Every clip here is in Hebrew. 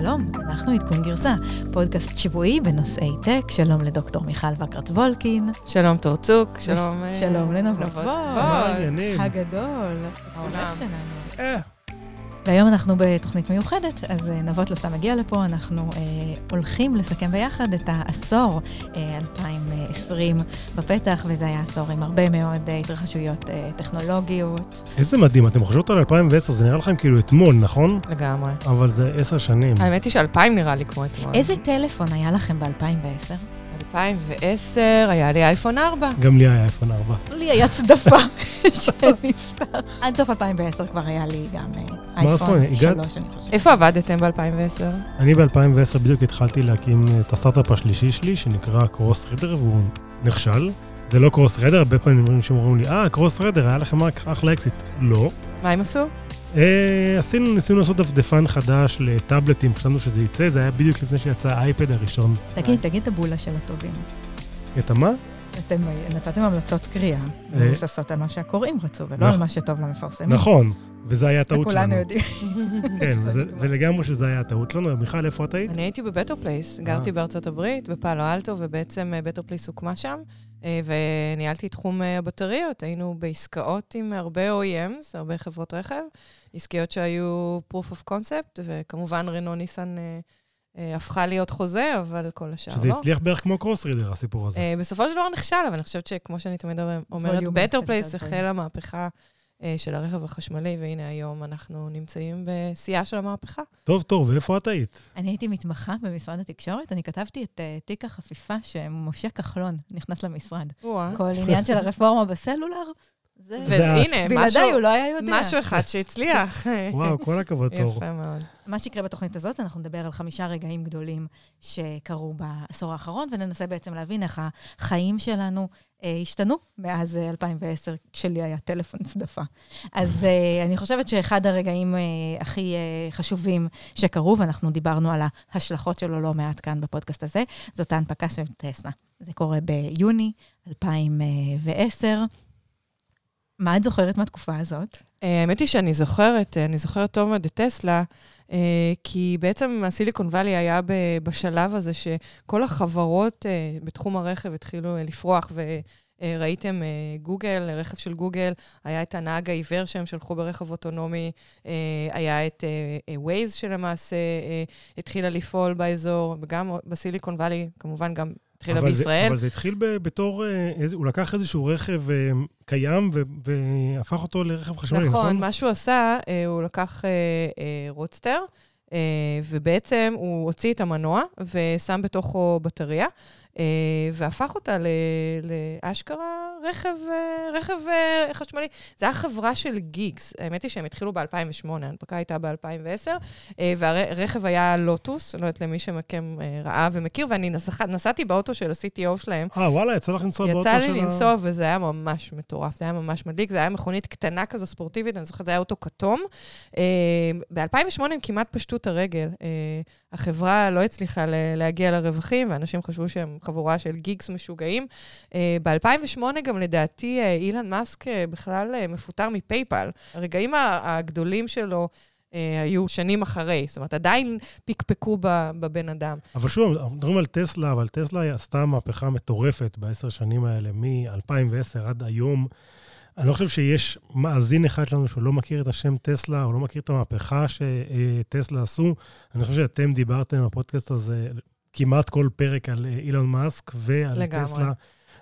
שלום, אנחנו עדכון גרסה, פודקאסט שבועי בנושאי טק. שלום לדוקטור מיכל וקרת וולקין. שלום תורצוק, שלום... אה, שלום לנבות נבות וול. וול. הגדול. העורך שלנו. והיום אנחנו בתוכנית מיוחדת, אז אה, נבות לא סתם הגיע לפה, אנחנו אה, הולכים לסכם ביחד את העשור אה, 2020 בפתח, וזה היה עשור עם הרבה מאוד אה, התרחשויות אה, טכנולוגיות. איזה מדהים, אתם חושבות על 2010, זה נראה לכם כאילו אתמול, נכון? לגמרי. אבל זה עשר שנים. האמת היא שאלפיים נראה לי כמו אתמול. איזה טלפון היה לכם ב-2010? 2010 היה לי אייפון 4. גם לי היה אייפון 4. לי היה צדפה שנפתח. עד סוף 2010 כבר היה לי גם אה, אייפון הגעת? 3, אני חושבת. איפה עבדתם ב-2010? אני ב-2010 בדיוק התחלתי להקים את הסטארט-אפ השלישי שלי, שנקרא קרוס רידר, והוא נכשל. זה לא קרוס רידר, הרבה פעמים אומרים שאומרים לי, אה, קרוס רידר, היה לכם רק אחלה אקזיט. לא. מה הם עשו? אה, עשינו, ניסינו לעשות דפדפן חדש לטאבלטים, חשבנו שזה יצא, זה היה בדיוק לפני שיצא האייפד הראשון. תגיד, תגיד הטאבולה של הטובים. את המה? אתם נתתם המלצות קריאה, אה. מבוססות על מה שהקוראים רצו, ולא על נכון. מה שטוב למפרסמים. נכון, וזה היה הטעות שלנו. וכולנו יודעים. כן, וזה- ולגמרי שזה היה הטעות שלנו. מיכל, איפה את היית? אני הייתי בבטר פלייס, גרתי אה. בארצות הברית, בפאלו אלטו, ובעצם בטר פלייס הוקמה שם, וניהלתי את תחום אה, הבטריות. היינו בעסקאות עם הרבה OEMs, הרבה חברות רכב, עסקאות שהיו proof of concept, וכמובן רנו ניסן אה, אה, הפכה להיות חוזה, אבל כל השאר שזה לא. הצליח בערך כמו קרוס רידר, הסיפור הזה. אה, בסופו של דבר נכשל, אבל אני חושבת שכמו שאני תמיד אומרת, פלייס הדברים. החלה מהפכה אה, של הרכב החשמלי, והנה היום אנחנו נמצאים בשיאה של המהפכה. טוב, טוב, ואיפה את היית? אני הייתי מתמחה במשרד התקשורת, אני כתבתי את אה, תיק החפיפה שמשה כחלון נכנס למשרד. כל עניין של הרפורמה בסלולר, זה... והנה, משהו- בלעדיי הוא לא היה יודע. משהו אחד שהצליח. וואו, כל הכבוד, תור. יפה מאוד. מה שיקרה בתוכנית הזאת, אנחנו נדבר על חמישה רגעים גדולים שקרו בעשור האחרון, וננסה בעצם להבין איך החיים שלנו אה, השתנו מאז אה, 2010, כשלי היה טלפון צדפה. אז אה, אני חושבת שאחד הרגעים אה, הכי אה, חשובים שקרו, ואנחנו דיברנו על ההשלכות שלו לא מעט כאן בפודקאסט הזה, זאת ההנפקה של טסלה. זה קורה ביוני 2010. מה את זוכרת מהתקופה הזאת? האמת היא שאני זוכרת, אה, אני זוכרת טוב מאוד את טסלה, אה, כי בעצם הסיליקון וואלי היה בשלב הזה שכל החברות אה, בתחום הרכב התחילו לפרוח, וראיתם גוגל, רכב של גוגל, היה את הנהג העיוור שהם שלחו ברכב אוטונומי, היה את ווייז שלמעשה התחילה לפעול באזור, וגם בסיליקון וואלי, כמובן גם התחילה אבל זה- בישראל. אבל זה התחיל ב- בתור, אה, איזה- הוא לקח איזשהו רכב אה, קיים ו- והפך אותו לרכב חשמלי, נכון, נכון? מה שהוא עשה, אה, הוא לקח אה, אה, רודסטר, אה, ובעצם הוא הוציא את המנוע ושם בתוכו בטריה, והפך אותה לאשכרה רכב, אה, רכב אה, חשמלי. זו הייתה חברה של גיגס. האמת היא שהם התחילו ב-2008, ההנפקה הייתה ב-2010, והרכב היה לוטוס, לא יודעת למי שמכם אה, ראה ומכיר, ואני נסח- נסעתי באוטו של ה-CTO שלהם. אה, וואלה, יצא לך לנסוע באוטו של יצא ה... לי לנסוע, וזה היה ממש מטורף, זה היה ממש מדליק, זה היה מכונית קטנה כזו, ספורטיבית, אני זוכרת, זה היה אוטו כתום. ב-2008 הם כמעט פשטו את הרגל. אה, החברה לא הצליחה להגיע לרווחים, ואנשים חשבו שהם חבורה של גיגס משוגעים. ב-2008 גם לדעתי אה, אילן מאסק אה, בכלל אה, מפוטר מפייפל. הרגעים הגדולים שלו... אה, היו שנים אחרי, זאת אומרת, עדיין פקפקו בבן אדם. אבל שוב, אנחנו מדברים על טסלה, אבל טסלה עשתה מהפכה מטורפת בעשר שנים האלה, מ-2010 עד היום. אני לא חושב שיש מאזין אחד שלנו שהוא לא מכיר את השם טסלה, או לא מכיר את המהפכה שטסלה עשו. אני חושב שאתם דיברתם בפודקאסט הזה כמעט כל פרק על אה, אילון מאסק ועל לגמרי. טסלה,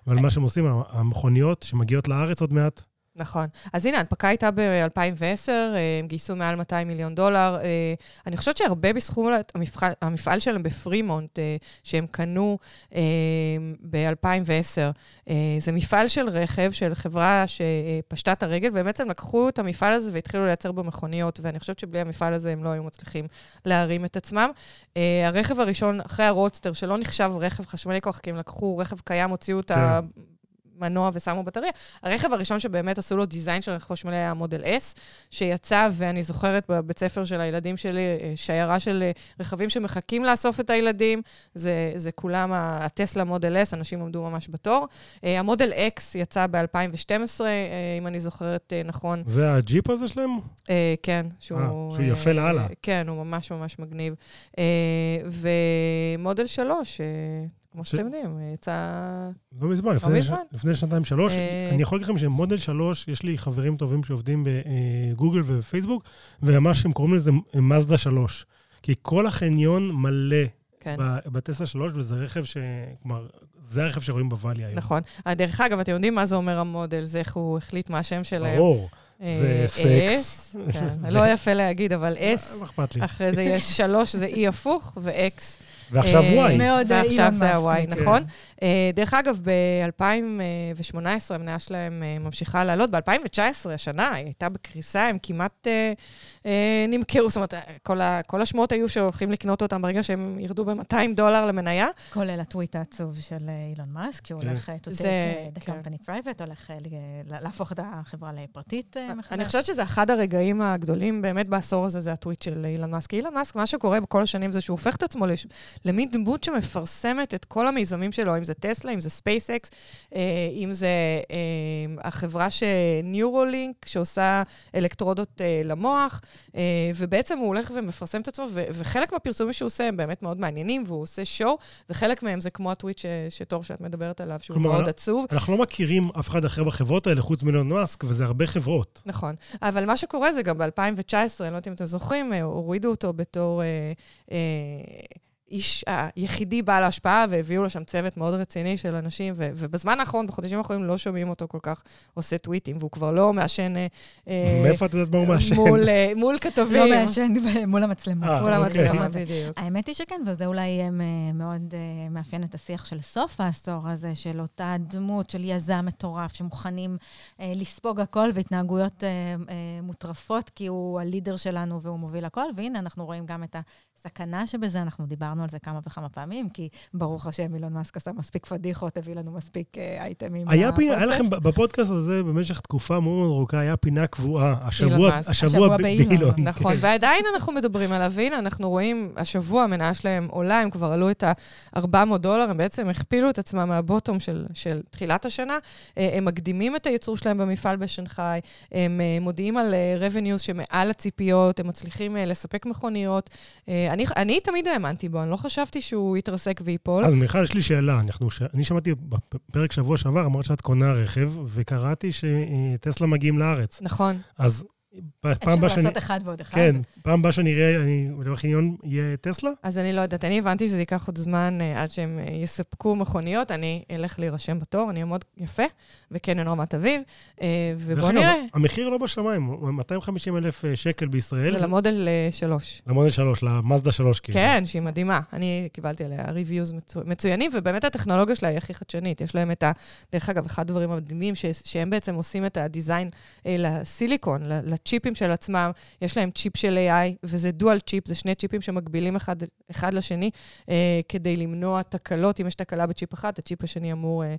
ועל מה שהם עושים, המכוניות שמגיעות לארץ עוד מעט. נכון. אז הנה, ההנפקה הייתה ב-2010, הם גייסו מעל 200 מיליון דולר. אה, אני חושבת שהרבה בזכות המפעל, המפעל שלהם בפרימונט, אה, שהם קנו ב-2010, זה מפעל של רכב, של חברה שפשטה את הרגל, ובעצם לקחו את המפעל הזה והתחילו לייצר בו מכוניות, ואני חושבת שבלי המפעל הזה הם לא היו מצליחים להרים את עצמם. אה, הרכב הראשון, אחרי הרודסטר, שלא נחשב רכב חשמלי כל כך, כי הם לקחו רכב קיים, הוציאו את ה... מנוע ושמו בטריה. הרכב הראשון שבאמת עשו לו design של רכב חשמלי היה מודל S, שיצא, ואני זוכרת בבית ספר של הילדים שלי, אה, שיירה של אה, רכבים שמחכים לאסוף את הילדים. זה, זה כולם הטסלה מודל S, אנשים עמדו ממש בתור. אה, המודל X יצא ב-2012, אם אני זוכרת נכון. זה הג'יפ הזה שלהם? כן, שהוא... 아, שהוא יפה לאללה. כן, הוא ממש ממש מגניב. ומודל 3, כמו ש... שאתם יודעים, יצא... לא מזמן, לא לפני, ש... לפני שנתיים-שלוש. אה... אני יכול להגיד לכם שמודל שלוש, יש לי חברים טובים שעובדים בגוגל ובפייסבוק, וממש הם קוראים לזה מזדה שלוש. כי כל החניון מלא כן. בטסלה שלוש, וזה רכב ש... כלומר, זה הרכב שרואים בוואלי היום. נכון. אה, דרך אגב, אתם יודעים מה זה אומר המודל? זה איך הוא החליט מה השם שלהם. ברור. זה אה, סקס. כן, לא יפה להגיד, אבל S, אחרי זה יש שלוש, זה E הפוך, ו-X. ועכשיו וואי. אה, מאוד אילון מאסק. ועכשיו זה הוואי, נכון. אה, דרך אגב, ב-2018 המניה שלהם אה, ממשיכה לעלות. ב-2019, השנה, היא הייתה בקריסה, הם כמעט נמכרו. זאת אומרת, כל השמועות היו שהולכים לקנות אותם ברגע שהם ירדו ב-200 דולר למניה. כולל הטוויט העצוב של אילון מאסק, שהוא כן. הולך to take the כן. company private, הולך להפוך את החברה לפרטית מחדש. אני חושבת שזה אחד הרגעים הגדולים באמת בעשור הזה, זה הטוויט של אילון מאסק. אילון מאסק, מה שקורה בכל השנים זה שהוא הופך את עצמו למין דמות שמפרסמת את כל המיזמים שלו, אם זה טסלה, אם זה ספייסקס, אה, אם זה אה, החברה שניורולינק, שעושה אלקטרודות אה, למוח, ובעצם הוא הולך ומפרסם את עצמו, וחלק מהפרסומים שהוא עושה הם באמת מאוד מעניינים, והוא עושה show, וחלק מהם זה כמו הטוויט שטור שאת מדברת עליו, שהוא כלומר, מאוד עצוב. אנחנו לא מכירים אף אחד אחר בחברות האלה, חוץ מלון מאסק, וזה הרבה חברות. נכון. אבל מה שקורה זה גם ב-2019, אני לא יודעת אם אתם זוכרים, הורידו אותו בתור... אה, אה, האיש היחידי בעל ההשפעה, והביאו לו שם צוות מאוד רציני של אנשים, ו- ובזמן האחרון, בחודשים האחרונים, לא שומעים אותו כל כך עושה טוויטים, והוא כבר לא מעשן... אה, מאיפה את יודעת מה הוא מעשן? מול, אה, מול כתבים. לא מעשן מול המצלמה. מול אוקיי. המצלמה, בדיוק. האמת היא שכן, וזה אולי מאוד uh, מאפיין את השיח של סוף העשור הזה, של אותה דמות של יזם מטורף, שמוכנים לספוג הכל והתנהגויות מוטרפות, כי הוא הלידר שלנו והוא מוביל הכל, והנה, אנחנו רואים גם את ה... הסכנה שבזה, אנחנו דיברנו על זה כמה וכמה פעמים, כי ברוך השם, אילון מאסק עשה מספיק פדיחות, הביא לנו מספיק אה, אייטמים. היה פינה, היה לכם בפודקאסט הזה במשך תקופה מאוד מאוד ארוכה, היה פינה קבועה, השבוע, השבוע באילון. נכון, כן. ועדיין אנחנו מדברים עליו, והנה, אנחנו רואים, השבוע המניה שלהם עולה, הם כבר עלו את ה-400 דולר, הם בעצם הכפילו את עצמם מהבוטום של, של תחילת השנה. אה, הם מקדימים את הייצור שלהם במפעל בשנגחאי, הם אה, מודיעים על revenues שמעל הציפיות, הם מצליחים לספק מכוניות. אני, אני תמיד האמנתי בו, אני לא חשבתי שהוא יתרסק וייפול. אז מיכל, יש לי שאלה. אנחנו, ש... אני שמעתי בפרק שבוע שעבר, אמרת שאת קונה רכב, וקראתי שטסלה מגיעים לארץ. נכון. אז פעם הבאה שאני... אפשר לעשות אחד ועוד אחד. כן, פעם הבאה שאני אראה, אני בחניון, יהיה טסלה? אז אני לא יודעת, אני הבנתי שזה ייקח עוד זמן uh, עד שהם uh, יספקו מכוניות, אני אלך להירשם בתור, אני אעמוד יפה, בקניון רמת אביב, uh, ובואו נראה. המחיר לא בשמיים, 250 אלף שקל בישראל. זה למודל 3. למודל 3, למאזדה 3, כאילו. כן, שהיא מדהימה. אני קיבלתי עליה ריוויוז מצו... מצוינים, ובאמת הטכנולוגיה שלה היא הכי חדשנית. יש להם את ה... דרך אגב, אחד הדברים המדהימים. שהם בעצם עושים את ה design לסיליקון, צ'יפים של עצמם, יש להם צ'יפ של AI, וזה dual chip, זה שני צ'יפים שמקבילים אחד, אחד לשני, אה, כדי למנוע תקלות. אם יש תקלה בצ'יפ אחד, הצ'יפ השני אמור אה,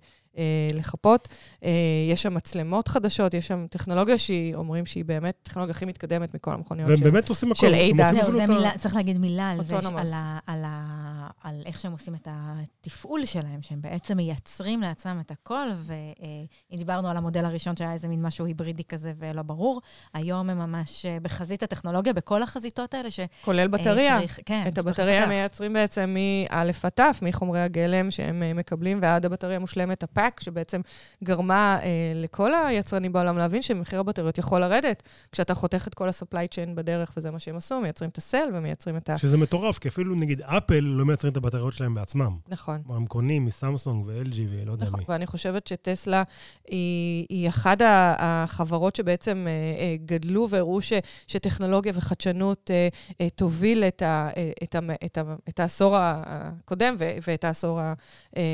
לחפות. אה, יש שם מצלמות חדשות, יש שם טכנולוגיה שהיא, אומרים שהיא באמת הטכנולוגיה הכי מתקדמת מכל המכוניות של, באמת עושים של ADAS. זהו, זה מילה, צריך להגיד מילה על זה, על, ה, על, ה, על איך שהם עושים את התפעול שלהם, שהם בעצם מייצרים לעצמם את הכל, ואם דיברנו על המודל הראשון שהיה איזה מין משהו היברידי כזה ולא ברור, היום הם ממש אה, בחזית הטכנולוגיה, בכל החזיתות האלה ש... כולל אה, בטריה. צריך, כן, את הבטריה מייצרים בעצם מא' עד ת', מחומרי הגלם שהם אה, מקבלים ועד הבטריה מושלמת, הפאק, שבעצם גרמה אה, לכל היצרנים בעולם להבין שמחיר הבטריות יכול לרדת כשאתה חותך את כל ה-supply chain בדרך, וזה מה שהם עשו, מייצרים את הסל ומייצרים את ה... שזה מטורף, כי אפילו נגיד אפל לא מייצרים את הבטריות שלהם בעצמם. נכון. הם קונים מסמסונג ו-LG ולא יודע נכון, מי. ואני חושבת שטסלה היא, היא אחת החברות שבעצם אה, אה, גדלו והראו ש, שטכנולוגיה וחדשנות אה, אה, תוביל את, ה, אה, את, ה, את, ה, את העשור הקודם ו, ואת העשור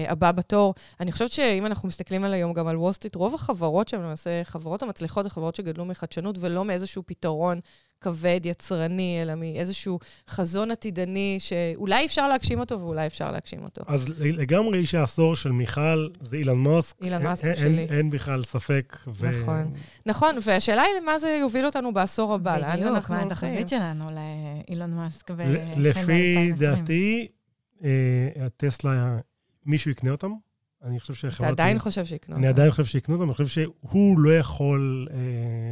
הבא בתור. אני חושבת ש... שאם אנחנו מסתכלים על היום גם על וול סטריט, רוב החברות שהן למעשה חברות המצליחות, זה חברות שגדלו מחדשנות ולא מאיזשהו פתרון כבד, יצרני, אלא מאיזשהו חזון עתידני שאולי אפשר להגשים אותו ואולי אפשר להגשים אותו. אז לגמרי איש העשור של מיכל זה אילן מאסק. אילן מאסק אין, שלי. אין, אין בכלל ספק. ו... נכון. נכון, והשאלה היא למה זה יוביל אותנו בעשור הבא, לאן בדיוק, אנחנו מה הולכים. התחזית שלנו לאילון מאסק ו... לפי דעתי, אה, הטסלה, מישהו יקנה אותם. אני חושב אתה שחברת... עדיין חושב שיקנו אני אותה. עדיין חושב שיקנו אותם, אני חושב שהוא לא יכול אה,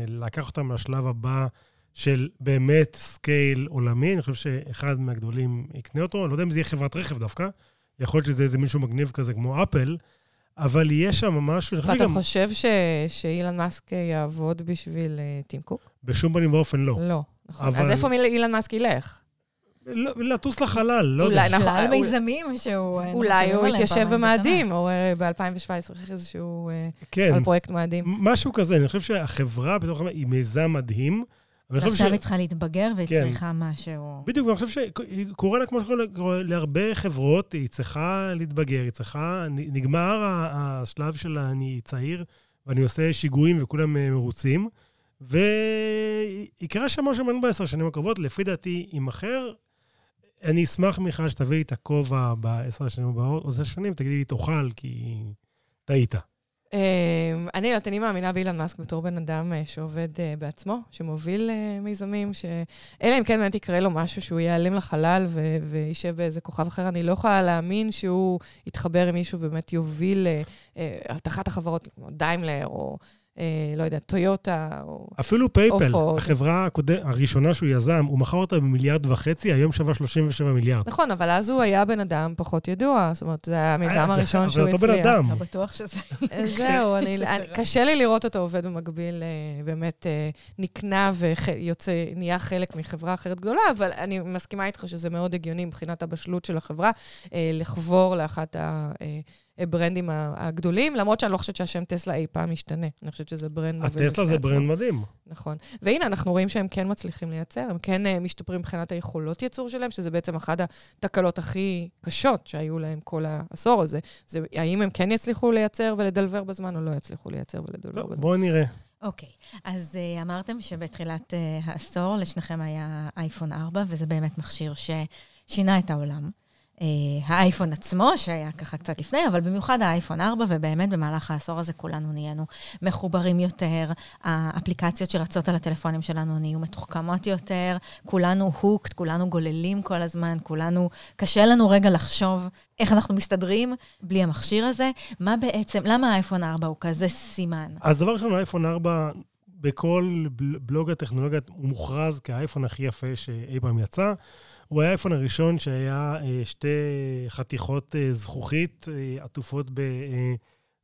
לקח אותם לשלב הבא של באמת scale עולמי. אני חושב שאחד מהגדולים יקנה אותו, אני לא יודע אם זה יהיה חברת רכב דווקא, יכול להיות שזה איזה מישהו מגניב כזה כמו אפל, אבל יהיה שם משהו, אני ואתה שגם חושב ש- שאילן מאסק יעבוד בשביל אה, טים קוק? בשום פנים ואופן לא. לא. נכון. אבל- אז איפה אילן מאסק ילך? לא- לטוס לחלל, לא אולי יודע. אנחנו- שלל אולי- מיזמים שהוא... אה, אולי הוא פעמיים במאדים, או אה, ב-2017 איזשהו... אה, כן, על פרויקט מאדים. משהו כזה. אני חושב שהחברה בתוך... היא מיזם מדהים. ועכשיו היא צריכה להתבגר והיא כן. צריכה משהו... בדיוק, ואני חושב שקורה לה כמו שקורה להרבה חברות, היא צריכה להתבגר, היא צריכה... נגמר השלב של אני צעיר ואני עושה שיגועים וכולם מרוצים, ויקרה שם משהו מעניין בעשר שנים הקרובות, לפי דעתי יימכר. אני אשמח, מיכל, שתביאי את הכובע בעשר השנים הבאות, או עשר שנים, תגידי לי, תאכל, כי טעית. אה, אני לא יודעת, אני מאמינה באילן מאסק בתור בן אדם אה, שעובד אה, בעצמו, שמוביל אה, מיזמים. אלא אם כן באמת יקרה לו משהו שהוא ייעלם לחלל וישב באיזה כוכב אחר, אני לא יכולה להאמין שהוא יתחבר עם מישהו ובאמת יוביל את אחת החברות, כמו דיימלר, או לא יודע, טויוטה, או... אפילו פייפל, אופו. החברה הקודם, הראשונה שהוא יזם, הוא מכר אותה במיליארד וחצי, היום שווה 37 מיליארד. נכון, אבל אז הוא היה בן אדם פחות ידוע, זאת אומרת, זה היה המיזם אה, זה- הראשון שהוא אבל אותו בן הצליח. אדם. לא בטוח שזה... אה, זהו, אני, שזה אני-. קשה לי לראות אותו עובד במקביל, אה, באמת אה, נקנה ויוצא, נהיה חלק מחברה אחרת גדולה, אבל אני מסכימה איתך שזה מאוד הגיוני מבחינת הבשלות של החברה, אה, לחבור לאחת הברנדים הגדולים, למרות שאני לא חושבת שהשם טסלה אי פעם ישתנה. אני חושבת שזה brand מוביל הטסלה זה. brand מדהים. נכון. והנה, אנחנו רואים שהם כן מצליחים לייצר, הם כן אה, משתפרים מבחינת היכולות ייצור שלהם, שזה בעצם אחת התקלות הכי קשות שהיו להם כל העשור הזה. זה האם הם כן יצליחו לייצר ולדלבר בזמן, או לא יצליחו לייצר ולדלבר טוב, בזמן. בואו נראה. אוקיי, אז uh, אמרתם שבתחילת uh, העשור לשניכם היה אייפון 4, וזה באמת מכשיר ששינה את העולם. Uh, האייפון עצמו, שהיה ככה קצת לפני, אבל במיוחד האייפון 4, ובאמת במהלך העשור הזה כולנו נהיינו מחוברים יותר, האפליקציות שרצות על הטלפונים שלנו נהיו מתוחכמות יותר, כולנו הוקט, כולנו גוללים כל הזמן, כולנו, קשה לנו רגע לחשוב איך אנחנו מסתדרים בלי המכשיר הזה. מה בעצם, למה האייפון 4 הוא כזה סימן? אז דבר ראשון, האייפון 4, בכל בל- בלוג הטכנולוגיה, הוא מוכרז כאייפון הכי יפה שאי פעם יצא. הוא היה האייפון הראשון שהיה אה, שתי חתיכות אה, זכוכית אה, עטופות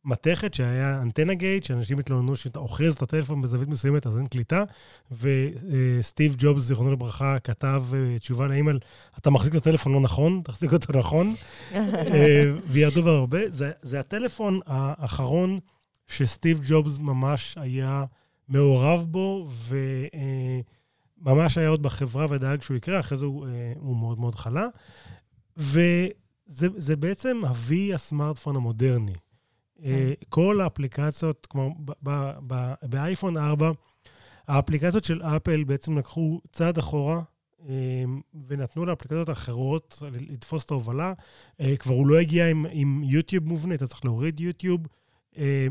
במתכת, שהיה אנטנה גייט, שאנשים התלוננו שאתה אוחז את הטלפון בזווית מסוימת, אז אין קליטה. וסטיב ג'ובס, זיכרונו לברכה, כתב תשובה לאימייל, אתה מחזיק את הטלפון לא נכון, תחזיק אותו נכון. וירדו בה הרבה. זה, זה הטלפון האחרון שסטיב ג'ובס ממש היה מעורב בו, וממש היה עוד בחברה ודאג שהוא יקרה, אחרי זה הוא, אה, הוא מאוד מאוד חלה. וזה זה בעצם ה-V הסמארטפון המודרני. אה, כל האפליקציות, כלומר, באייפון 4, האפליקציות של אפל בעצם לקחו צעד אחורה, אה, ונתנו לאפליקציות אחרות לתפוס את ההובלה. כבר הוא לא הגיע עם, עם יוטיוב מובנה, אתה צריך להוריד יוטיוב.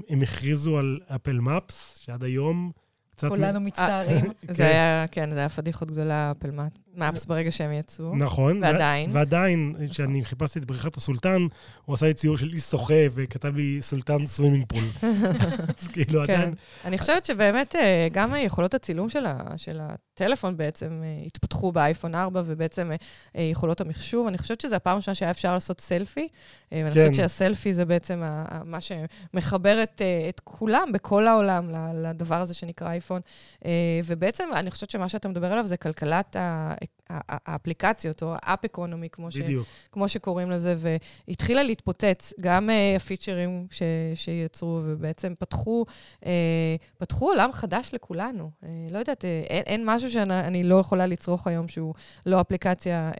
הם הכריזו על Apple Maps, שעד היום קצת... כולנו מצטערים. זה כן. היה, כן, זה היה פדיחות גדולה, Apple Maps ברגע שהם יצאו. נכון. ועדיין. ועדיין, כשאני חיפשתי את בריכת הסולטן, הוא עשה לי ציור של איש שוחה וכתב לי Sultan swimming pool. אז כאילו כן. עדיין... אני חושבת שבאמת אה, גם יכולות הצילום של, הטלפון בעצם אה, התפתחו באייפון 4, ובעצם אה, יכולות המחשוב. אני חושבת שזו הפעם הראשונה שהיה אפשר לעשות סלפי, ואני כן. חושבת שהסלפי זה בעצם מה שמחבר את, כולם בכל העולם לדבר הזה שנקרא אייפון. ובעצם אני חושבת שמה שאתה מדבר עליו זה כלכלת ה- האפליקציות, או האפ אקונומי, כמו ש... כמו שקוראים לזה, והתחילה להתפוצץ גם uh, הפיצ'רים ש, שיצרו, ובעצם פתחו, uh, פתחו עולם חדש לכולנו. Uh, לא יודעת, uh, אין, אין משהו שאני אני לא יכולה לצרוך היום שהוא לא אפליקציה uh,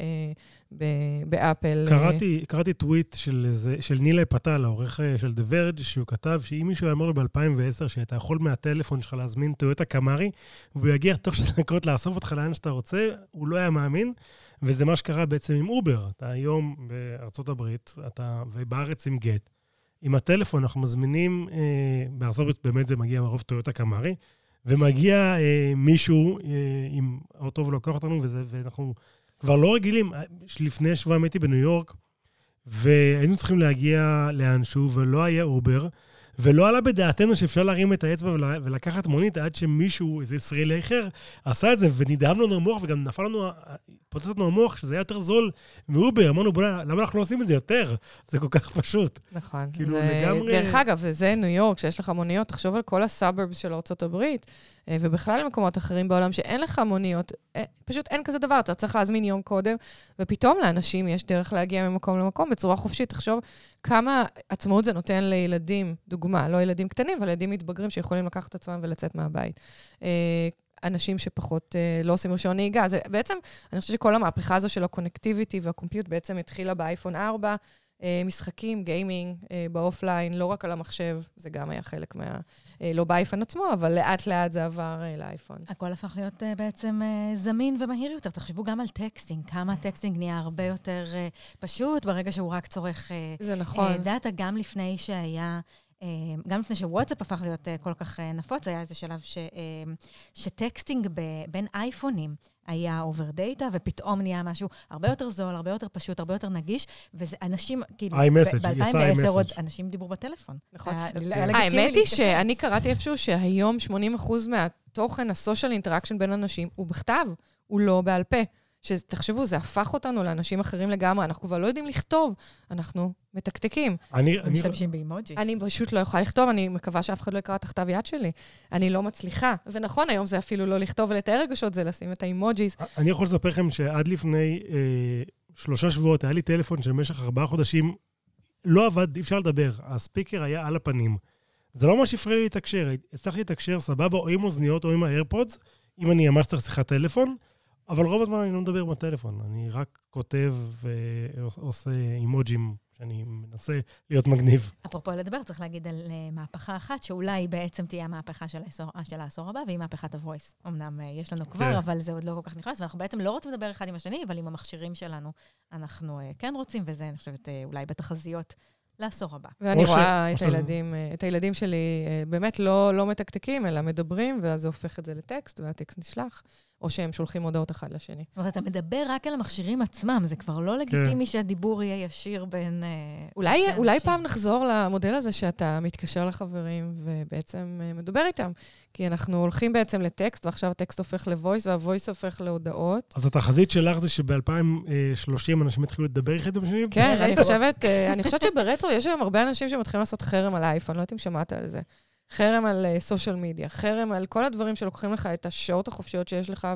באפל. קראתי, קראתי טוויט של, של נילי פטל, העורך של The Verge, שהוא כתב שאם מישהו אמר לו ב-2010 שאתה יכול מהטלפון שלך להזמין טויוטה קאמרי, והוא יגיע תוך שתי דקות לאסוף אותך לאן שאתה רוצה, הוא לא היה מאמין. וזה מה שקרה בעצם עם אובר. אתה היום בארצות הברית, אתה, ובארץ עם גט. עם הטלפון אנחנו מזמינים, אה, בארצות הברית באמת זה מגיע מרוב טויוטה קאמרי, ומגיע אה, מישהו אה, עם האוטו ולוקח אותנו, וזה, ואנחנו כבר לא רגילים. לפני שבועיים הייתי בניו יורק, והיינו צריכים להגיע לאנשהו, ולא היה אובר. ולא עלה בדעתנו שאפשר להרים את האצבע ולקחת מונית עד שמישהו, איזה ישראלי אחר, עשה את זה, ונדהם לנו המוח, וגם נפל לנו, פוצץ לנו המוח, שזה היה יותר זול מאובר. אמרנו, בוא'נה, למה אנחנו לא עושים את זה יותר? זה כל כך פשוט. נכון. כאילו, זה... לגמרי... דרך אגב, וזה ניו יורק, שיש לך מוניות, תחשוב על כל הסאברבס של ארה"ב, אה, ובכלל במקומות אחרים בעולם, שאין לך מוניות, אה, פשוט אין כזה דבר, אתה צריך להזמין יום קודם, ופתאום לאנשים יש דרך להגיע ממקום למקום בצורה חופשית. תחשוב כמה עצמאות זה נותן לילדים, דוגמה, לא ילדים קטנים, אבל ילדים מתבגרים שיכולים לקחת את עצמם ולצאת מהבית. אה, אנשים שפחות לא עושים רישיון נהיגה. זה בעצם, אני חושבת שכל המהפכה הזו של ה connectivity וה compute בעצם התחילה באייפון 4. משחקים, gaming, ב offline, לא רק על המחשב, זה גם היה חלק מה... לא באייפון עצמו, אבל לאט-לאט זה עבר לאייפון. הכל הפך להיות בעצם זמין ומהיר יותר. תחשבו גם על texting, כמה texting נהיה הרבה יותר פשוט ברגע שהוא רק צורך... זה נכון. data, גם לפני שהיה... גם לפני שוואטסאפ הפך להיות כל כך נפוץ, היה איזה שלב ש, ש texting בין אייפונים היה over data, ופתאום נהיה משהו הרבה יותר זול, הרבה יותר פשוט, הרבה יותר נגיש, וזה אנשים, כאילו, ב-2010 עוד אנשים דיברו בטלפון. נכון. האמת היא שאני קראתי איפשהו שהיום 80% מהתוכן, ה social interaction בין אנשים, הוא בכתב, הוא לא בעל פה. שתחשבו, זה הפך אותנו לאנשים אחרים לגמרי, אנחנו כבר לא יודעים לכתוב, אנחנו מתקתקים. אני... אני משתמשים באימוג'י. אני פשוט לא יכולה לכתוב, אני מקווה שאף אחד לא יקרא את הכתב יד שלי. אני לא מצליחה. ונכון, היום זה אפילו לא לכתוב ולתאר רגשות, זה לשים את האימוג'יז. אני יכול לספר לכם שעד לפני אה, שלושה שבועות היה לי טלפון שבמשך ארבעה חודשים לא עבד, אי אפשר לדבר. הספיקר היה על הפנים. זה לא מה שהפריע לי לתקשר. הצלחתי לתקשר סבבה, או עם אוזניות או עם האיירפודס, אם אני ממש צריך שיחת טלפון. אבל רוב הזמן אני לא מדבר בטלפון, אני רק כותב ועושה אימוג'ים שאני מנסה להיות מגניב. אפרופו לדבר, צריך להגיד על אה, מהפכה אחת, שאולי בעצם תהיה המהפכה של העשור, של העשור הבא, והיא מהפכת ה-voice. אמנם אה, יש לנו כבר, כן. אבל זה עוד לא כל כך נכנס, ואנחנו בעצם לא רוצים לדבר אחד עם השני, אבל עם המכשירים שלנו אנחנו אה, כן רוצים, וזה, אני חושבת, אולי בתחזיות לעשור הבא. ואני רואה ש... את, הילדים, את הילדים שלי באמת לא, לא מתקתקים, אלא מדברים, ואז זה הופך את זה לטקסט, והטקסט נשלח. או שהם שולחים הודעות אחד לשני. זאת אומרת, אתה מדבר רק על המכשירים עצמם, זה כבר לא לגיטימי כן. שהדיבור יהיה ישיר בין... אה, אולי, אולי פעם נחזור למודל הזה שאתה מתקשר לחברים ובעצם אה, מדבר איתם. כי אנחנו הולכים בעצם לטקסט, ועכשיו הטקסט הופך לוויס, והוויס הופך להודעות. אז התחזית שלך זה שב-2030 אנשים יתחילו לדבר אחד עם השני? כן, אני חושבת, אה, אני חושבת שברטרו יש היום הרבה אנשים שמתחילים לעשות חרם על האייפון, לא יודעת אם שמעת על זה. חרם על סושיאל uh, מדיה, חרם על כל הדברים שלוקחים לך את השעות החופשיות שיש לך,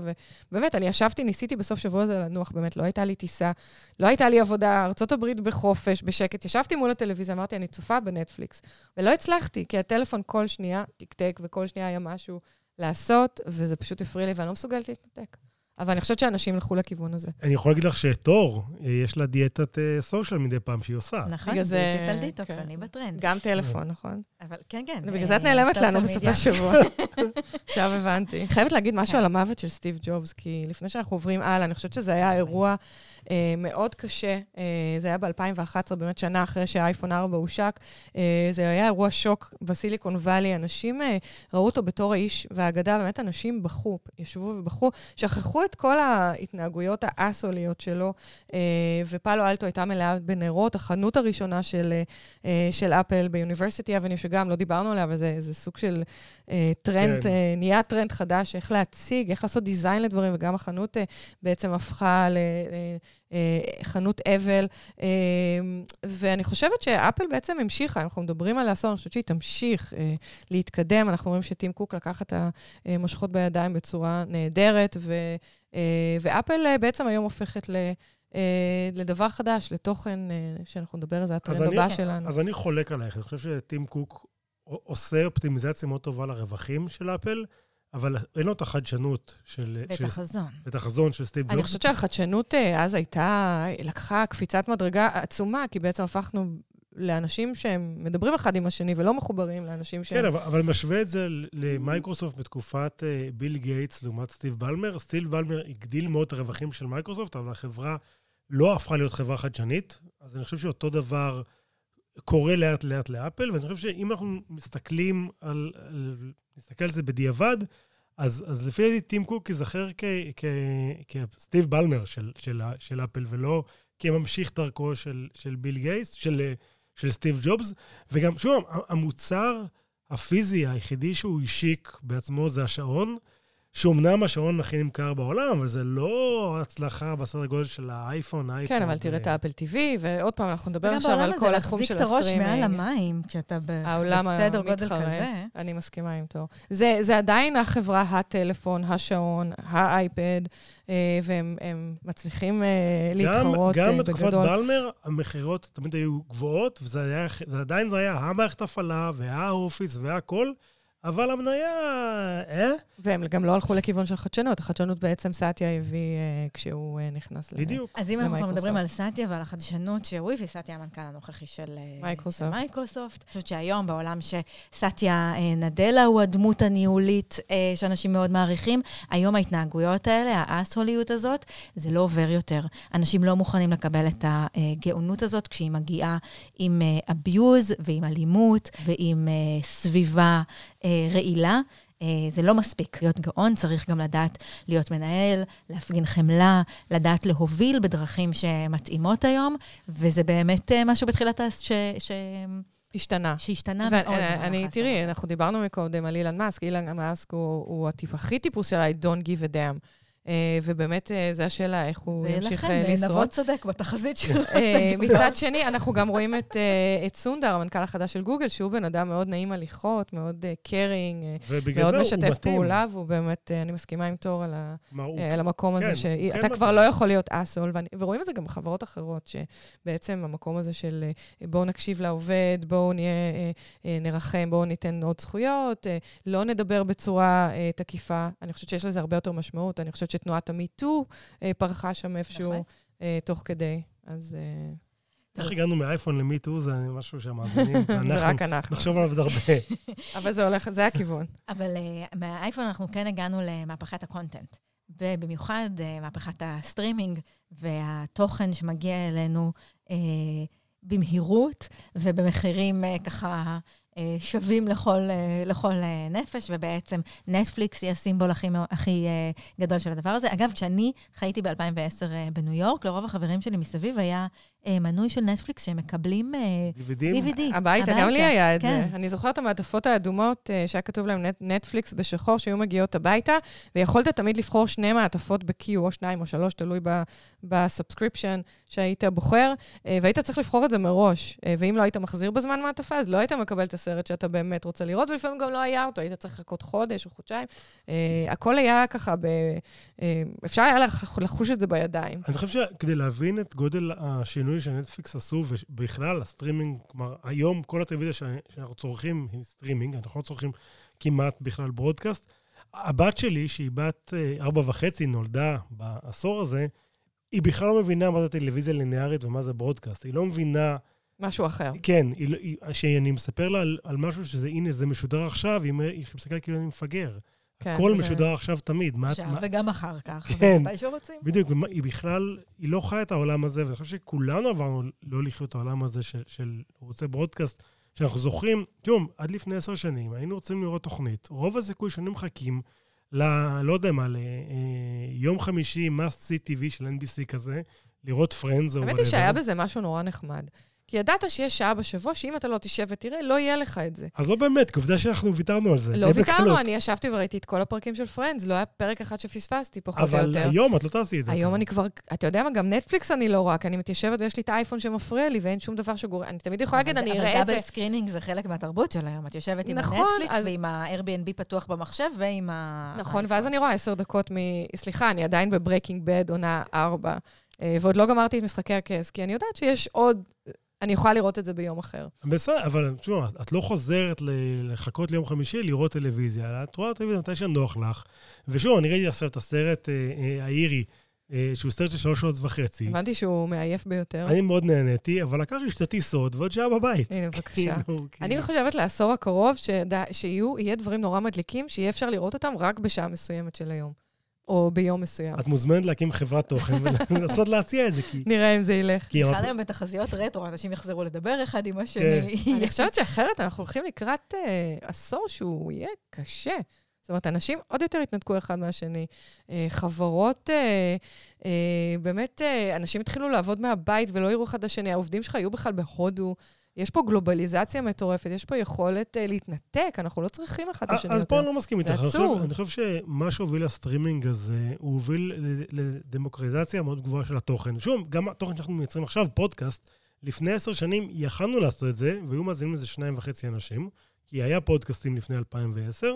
ובאמת, אני ישבתי, ניסיתי בסוף שבוע הזה לנוח, באמת, לא הייתה לי טיסה, לא הייתה לי עבודה, ארה"ב בחופש, בשקט. ישבתי מול הטלוויזיה, אמרתי, אני צופה בנטפליקס, ולא הצלחתי, כי הטלפון כל שנייה תקתק, וכל שנייה היה משהו לעשות, וזה פשוט הפריע לי, ואני לא מסוגלת להתנתק. אבל אני חושבת שאנשים ילכו לכיוון הזה. אני יכול להגיד לך שתור, יש לה דיאטת social אה, מדי פעם שהיא עושה. נכון, זה digital detox, כן. אני בטרנד. גם טלפון, נכון. אבל כן, כן. ובגלל זה את אה, נעלמת לנו בסופי השבוע. עכשיו הבנתי. חייבת להגיד משהו כן. על המוות של סטיב ג'ובס, כי לפני שאנחנו עוברים הלאה, אני חושבת שזה היה אירוע אה, מאוד קשה. אה, זה היה ב-2011, באמת שנה אחרי שהאייפון 4 הושק. אה, זה היה אירוע שוק בסיליקון וואלי. אנשים אה, ראו אותו בתור האיש והאגדה, באמת אנשים בכו, ישבו ובכו, שכחו את כל ההתנהגויות ה asshole יות שלו, אה, ופאלו אלטו הייתה מלאה בנרות. החנות הראשונה של, אה, של אפל ב University Avenue, שגם לא דיברנו עליה, אבל זה, זה סוג של אה, טרנד, כן. אה, נהיה טרנד חדש, איך להציג, איך לעשות design לדברים, וגם החנות אה, בעצם הפכה לחנות אבל. ואני חושבת שאפל בעצם המשיכה, אנחנו מדברים על העשור, אני חושבת שהיא תמשיך להתקדם. אנחנו רואים שטים קוק לקח את המושכות בידיים בצורה נהדרת, ו, ואפל בעצם היום הופכת ל... לדבר חדש, לתוכן שאנחנו נדבר על זה, הטרנד הבא שלנו. אז אני חולק עלייך, אני חושב שטים קוק עושה אופטימיזציה מאוד טובה לרווחים של אפל, אבל אין לו את החדשנות של... ואת של- החזון. ואת החזון של סטיב אני ג'ובס. חושבת שהחדשנות אה, אז הייתה, לקחה קפיצת מדרגה עצומה, כי בעצם הפכנו לאנשים שהם מדברים אחד עם השני ולא מחוברים לאנשים שהם... כן, אבל, אבל משווה את זה ל- למייקרוסופט בתקופת אה, ביל גייטס לעומת סטיב בלמר. סטיב בלמר הגדיל מאוד את הרווחים של מייקרוסופט, אבל החברה לא הפכה להיות חברה חדשנית. אז אני חושב שאותו דבר קורה לאט-לאט לאפל, ואני חושב שאם אנחנו מסתכלים על, על נסתכל על זה בדיעבד, אז, אז לפי דעתי טים קוק ייזכר כסטיב בלמר של, של, של אפל, ולא כממשיך דרכו של, של ביל גייטס, של, של סטיב ג'ובס. וגם, שוב, המוצר הפיזי היחידי שהוא השיק בעצמו זה השעון, שאומנם השעון הכי נמכר בעולם, אבל זה לא הצלחה בסדר גודל של האייפון, האייפון. כן, אבל תראה את האפל TV, ועוד פעם, אנחנו נדבר עכשיו בעולם על הזה כל התחום של להחזיק את הראש מעל הסטרימינג. המים, כשאתה בסדר גודל. כזה. אני מסכימה עם תור. זה, זה עדיין החברה, הטלפון, השעון, האייפד, אה, והם הם מצליחים אה, להתחרות גם, אה, גם בתקופת בגדול. בלמר, המכירות תמיד היו גבוהות, ועדיין זה היה המערכת הפעלה, והאופיס והכל, אבל המניה, אה? והם גם לא הלכו לכיוון של חדשנות. החדשנות בעצם סאטיה הביא אה, כשהוא אה, נכנס ל... בדיוק. אז אם אנחנו למייקרוסופט. מדברים על סאטיה ועל החדשנות שהוא הביא, סאטיה המנכ"ל הנוכחי של אה, מייקרוסופט. אני חושבת שהיום, בעולם שסאטיה אה, נאדלה הוא הדמות הניהולית אה, שאנשים מאוד מעריכים, היום ההתנהגויות האלה, האסהוליות הזאת, זה לא עובר יותר. אנשים לא מוכנים לקבל את הגאונות הזאת כשהיא מגיעה עם abuse ועם אלימות ועם אה, סביבה אה, רעילה. אה, זה לא מספיק. להיות גאון צריך גם לדעת להיות מנהל, להפגין חמלה, לדעת להוביל בדרכים שמתאימות היום, וזה באמת אה, משהו בתחילת ה... ש... ש... השתנה. שהשתנה מאוד. במהלך ואני, העשור תראי. אנחנו דיברנו מקודם על אילן מאסק. אילן מאסק הוא, הוא הטיפ, הכי טיפוס של I don't give a damn. אה, ובאמת, אה, זו השאלה, איך הוא ימשיך אה, ולכן, לשרוד. נבות צודק בתחזית שלו. מצד שני, אנחנו גם רואים את, את סונדר, המנכ"ל החדש של גוגל, שהוא בן אדם מאוד נעים הליכות, מאוד קרינג, מאוד משתף. פעולה, והוא באמת, אני מסכימה עם תור על, ה, על המקום הזה, כן, שאתה כן כבר. לא יכול להיות אסול, ואני- ורואים את זה גם בחברות אחרות, שבעצם המקום הזה של בואו נקשיב לעובד, בואו נהיה, נרחם, בואו ניתן עוד זכויות, לא נדבר בצורה תקיפה. אני חושבת שיש לזה הרבה יותר משמעות. אני חושבת שתנועת המיטו אה, פרחה שם איפשהו בהחלט. אה, תוך כדי. אז אה, איך הגענו מאייפון למיטו, זה משהו שהמאזינים, זה רק אנחנו. נחשוב עליו עוד הרבה. אבל זה הולך, זה הכיוון. אבל מהאייפון אנחנו כן הגענו למהפכת ה content. ובמיוחד מהפכת הסטרימינג והתוכן שמגיע אלינו במהירות ובמחירים ככה שווים לכל, uh, לכל uh, נפש, ובעצם נטפליקס היא הסימבול הכי, הכי גדול של הדבר הזה. אגב, כשאני חייתי ב-2010 uh, בניו יורק, לרוב החברים שלי מסביב היה מנוי של נטפליקס שהם מקבלים? DVD. הביתה, גם לי היה את כן. זה. אני זוכרת את המעטפות האדומות אה, שהיה כתוב להם נט- נטפליקס בשחור, שהיו מגיעות הביתה, ויכולת תמיד לבחור שני מעטפות ב-queue, או שניים או שלוש, תלוי ב- ב subscription שהיית בוחר, אה, והיית צריך לבחור את זה מראש. אה, ואם לא היית מחזיר בזמן מעטפה, אז לא היית מקבל את הסרט שאתה באמת רוצה לראות, ולפעמים גם לא היה אותו, היית צריך לחכות חודש או חודשיים. אה, הכל היה ככה, ב... אה, אפשר היה לח- לחוש את זה בידיים. אני חושב שכדי להבין את גודל השינוי שנטפליקס עשו, ובכלל הסטרימינג, כלומר, היום כל הטלוויזיה שאנחנו צורכים היא סטרימינג, אנחנו לא צורכים כמעט בכלל ברודקאסט. הבת שלי, שהיא בת אה, ארבע וחצי, נולדה בעשור הזה, היא בכלל לא מבינה מה זה טלוויזיה ליניארית ומה זה ברודקאסט. היא לא מבינה, משהו אחר. כן, היא, לא- היא, שאני מספר לה על, על משהו שזה, הנה, זה משודר עכשיו, היא, היא מסתכלת כאילו אני מפגר. כן, הכל זה- משדר עכשיו תמיד. עכשיו מה, וגם אחר כך, כן. מתי שרוצים. בדיוק, והיא בכלל, היא לא חיה את העולם הזה, ואני חושב שכולנו עברנו לא לחיות את העולם הזה של, של ערוצי ברודקאסט, שאנחנו זוכרים, תראו, עד לפני עשר שנים היינו רוצים לראות תוכנית, רוב הסיכוי שהיינו מחכים ל... לא יודע מה, ליום חמישי must see TV של NBC כזה, לראות פרנדס או האמת היא שהיה בזה משהו נורא נחמד. כי ידעת שיש שעה בשבוע, שאם אתה לא תשב ותראה, לא יהיה לך את זה. אז לא באמת, כי עובדה שאנחנו ויתרנו על זה. לא בקלות. ויתרנו, אני ישבתי וראיתי את כל הפרקים של פרנדס, לא היה פרק אחד שפספסתי, פחות או אבל יותר. היום את לא תעשי את זה. היום אני כבר, אתה יודע מה, גם נטפליקס אני לא רואה, כי אני מתיישבת ויש לי את האייפון שמפריע לי, ואין שום דבר שגורם, אני תמיד יכולה להגיד, אני אראה את זה. אבל double screening זה חלק מהתרבות של היום. את יושבת עם נכון, הנטפליקס ועם ה-Airbnb פתוח במחשב ועם ה... נכון, ואז אני רואה עשר דקות מ... סליחה, אני עדיין בברייקינג בד, עונה ארבע, אה, ועוד לא גמרתי את משחקי הכס, כי אני יודעת שיש עוד אני יכולה לראות את זה ביום אחר. בסדר, אבל תשמעו, את לא חוזרת לחכות ליום חמישי לראות טלוויזיה, את רואה טלוויזיה מתי שנוח לך. ושוב, אני ראיתי עכשיו את הסרט אה, אה, האיריש, אה, שהוא סרט של שלוש שעות וחצי. הבנתי שהוא מעייף ביותר. אני מאוד נהניתי, אבל לקח לי שתי טיסות ועוד שעה בבית. הנה, בבקשה. כאילו, אני כאילו. חושבת לעשור הקרוב, שיהיו, יהיה דברים נורא מדליקים, שיהיה אפשר לראות אותם רק בשעה מסוימת של היום, או ביום מסוים. את מוזמנת להקים חברת תוכן ולנסות להציע את זה, כי... נראה אם זה ילך. כי בכלל היום בתחזיות רטרו, אנשים יחזרו לדבר אחד עם השני. אני חושבת שאחרת אנחנו הולכים לקראת אה, עשור שהוא יהיה קשה. זאת אומרת, אנשים עוד יותר יתנתקו אחד מהשני. אה, חברות, אה, באמת, אנשים התחילו לעבוד מהבית ולא יראו אחד את השני. העובדים שלך היו בכלל בהודו. יש פה גלובליזציה מטורפת, יש פה יכולת אה, להתנתק, אנחנו לא צריכים אחד את השני אז פה יותר. אני לא מסכים איתך. זה אני חושב- עצוב. אני חושב שמה שהוביל לסטרימינג הזה, הוא הוביל לדמוקרטיזציה מאוד גבוהה של התוכן. שוב, גם התוכן שאנחנו מייצרים עכשיו, פודקאסט, לפני עשר שנים יכלנו לעשות את זה, והיו מאזינים לזה שניים וחצי אנשים, כי היה פודקאסטים לפני 2010,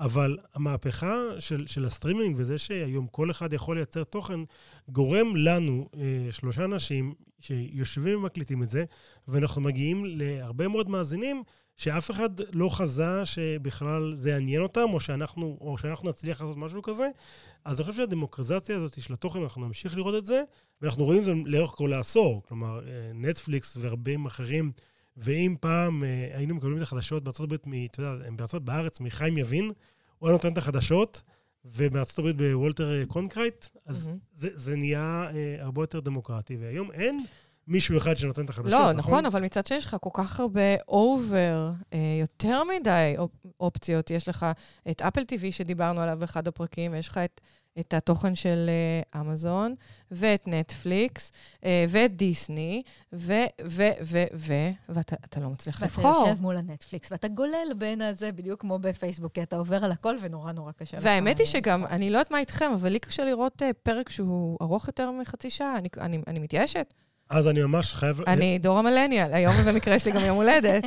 אבל המהפכה של, של הסטרימינג וזה שהיום כל אחד יכול לייצר תוכן, גורם לנו, אה, שלושה אנשים, שיושבים ומקליטים את זה, ואנחנו מגיעים להרבה מאוד מאזינים שאף אחד לא חזה שבכלל זה יעניין אותם, או שאנחנו, או שאנחנו נצליח לעשות משהו כזה. אז אני חושב שהדמוקרטיזציה הזאת של התוכן, אנחנו נמשיך לראות את זה, ואנחנו רואים את זה לאורך כל העשור. כלומר, אה, נטפליקס ורבים אחרים, ואם פעם אה, היינו מקבלים את החדשות בארצות הברית, אתה יודע, הם בארצות בארץ, מחיים יבין, הוא היה נותן את החדשות, ובארצות הברית וולטר אה, קרונקייט, אז מהמם. זה, זה נהיה אה, הרבה יותר דמוקרטי. והיום אין מישהו אחד שנותן את החדשות, לא, נכון, אבל מצד שני יש לך כל כך הרבה over, יותר מדי אופ- אופציות. יש לך את אפל TV שדיברנו עליו באחד הפרקים, יש לך את, את התוכן של אה, אמזון, ואת נטפליקס, אה, ואת דיסני, ו, ו, ו, ו, ואתה אתה לא מצליח ואתה לבחור. יושב מול הנטפליקס, ואתה גולל בין הזה, בדיוק כמו בפייסבוק, כי אתה עובר על הכל ונורא נורא קשה לך. והאמת היא אה, שגם, לבחור. אני לא יודעת מה איתכם, אבל לי קשה לראות פרק שהוא ארוך יותר מחצי שעה, אני, אני, אני מתייאשת. אז אני ממש חייב... אני דור המילניאל, היום במקרה יש לי גם יום הולדת.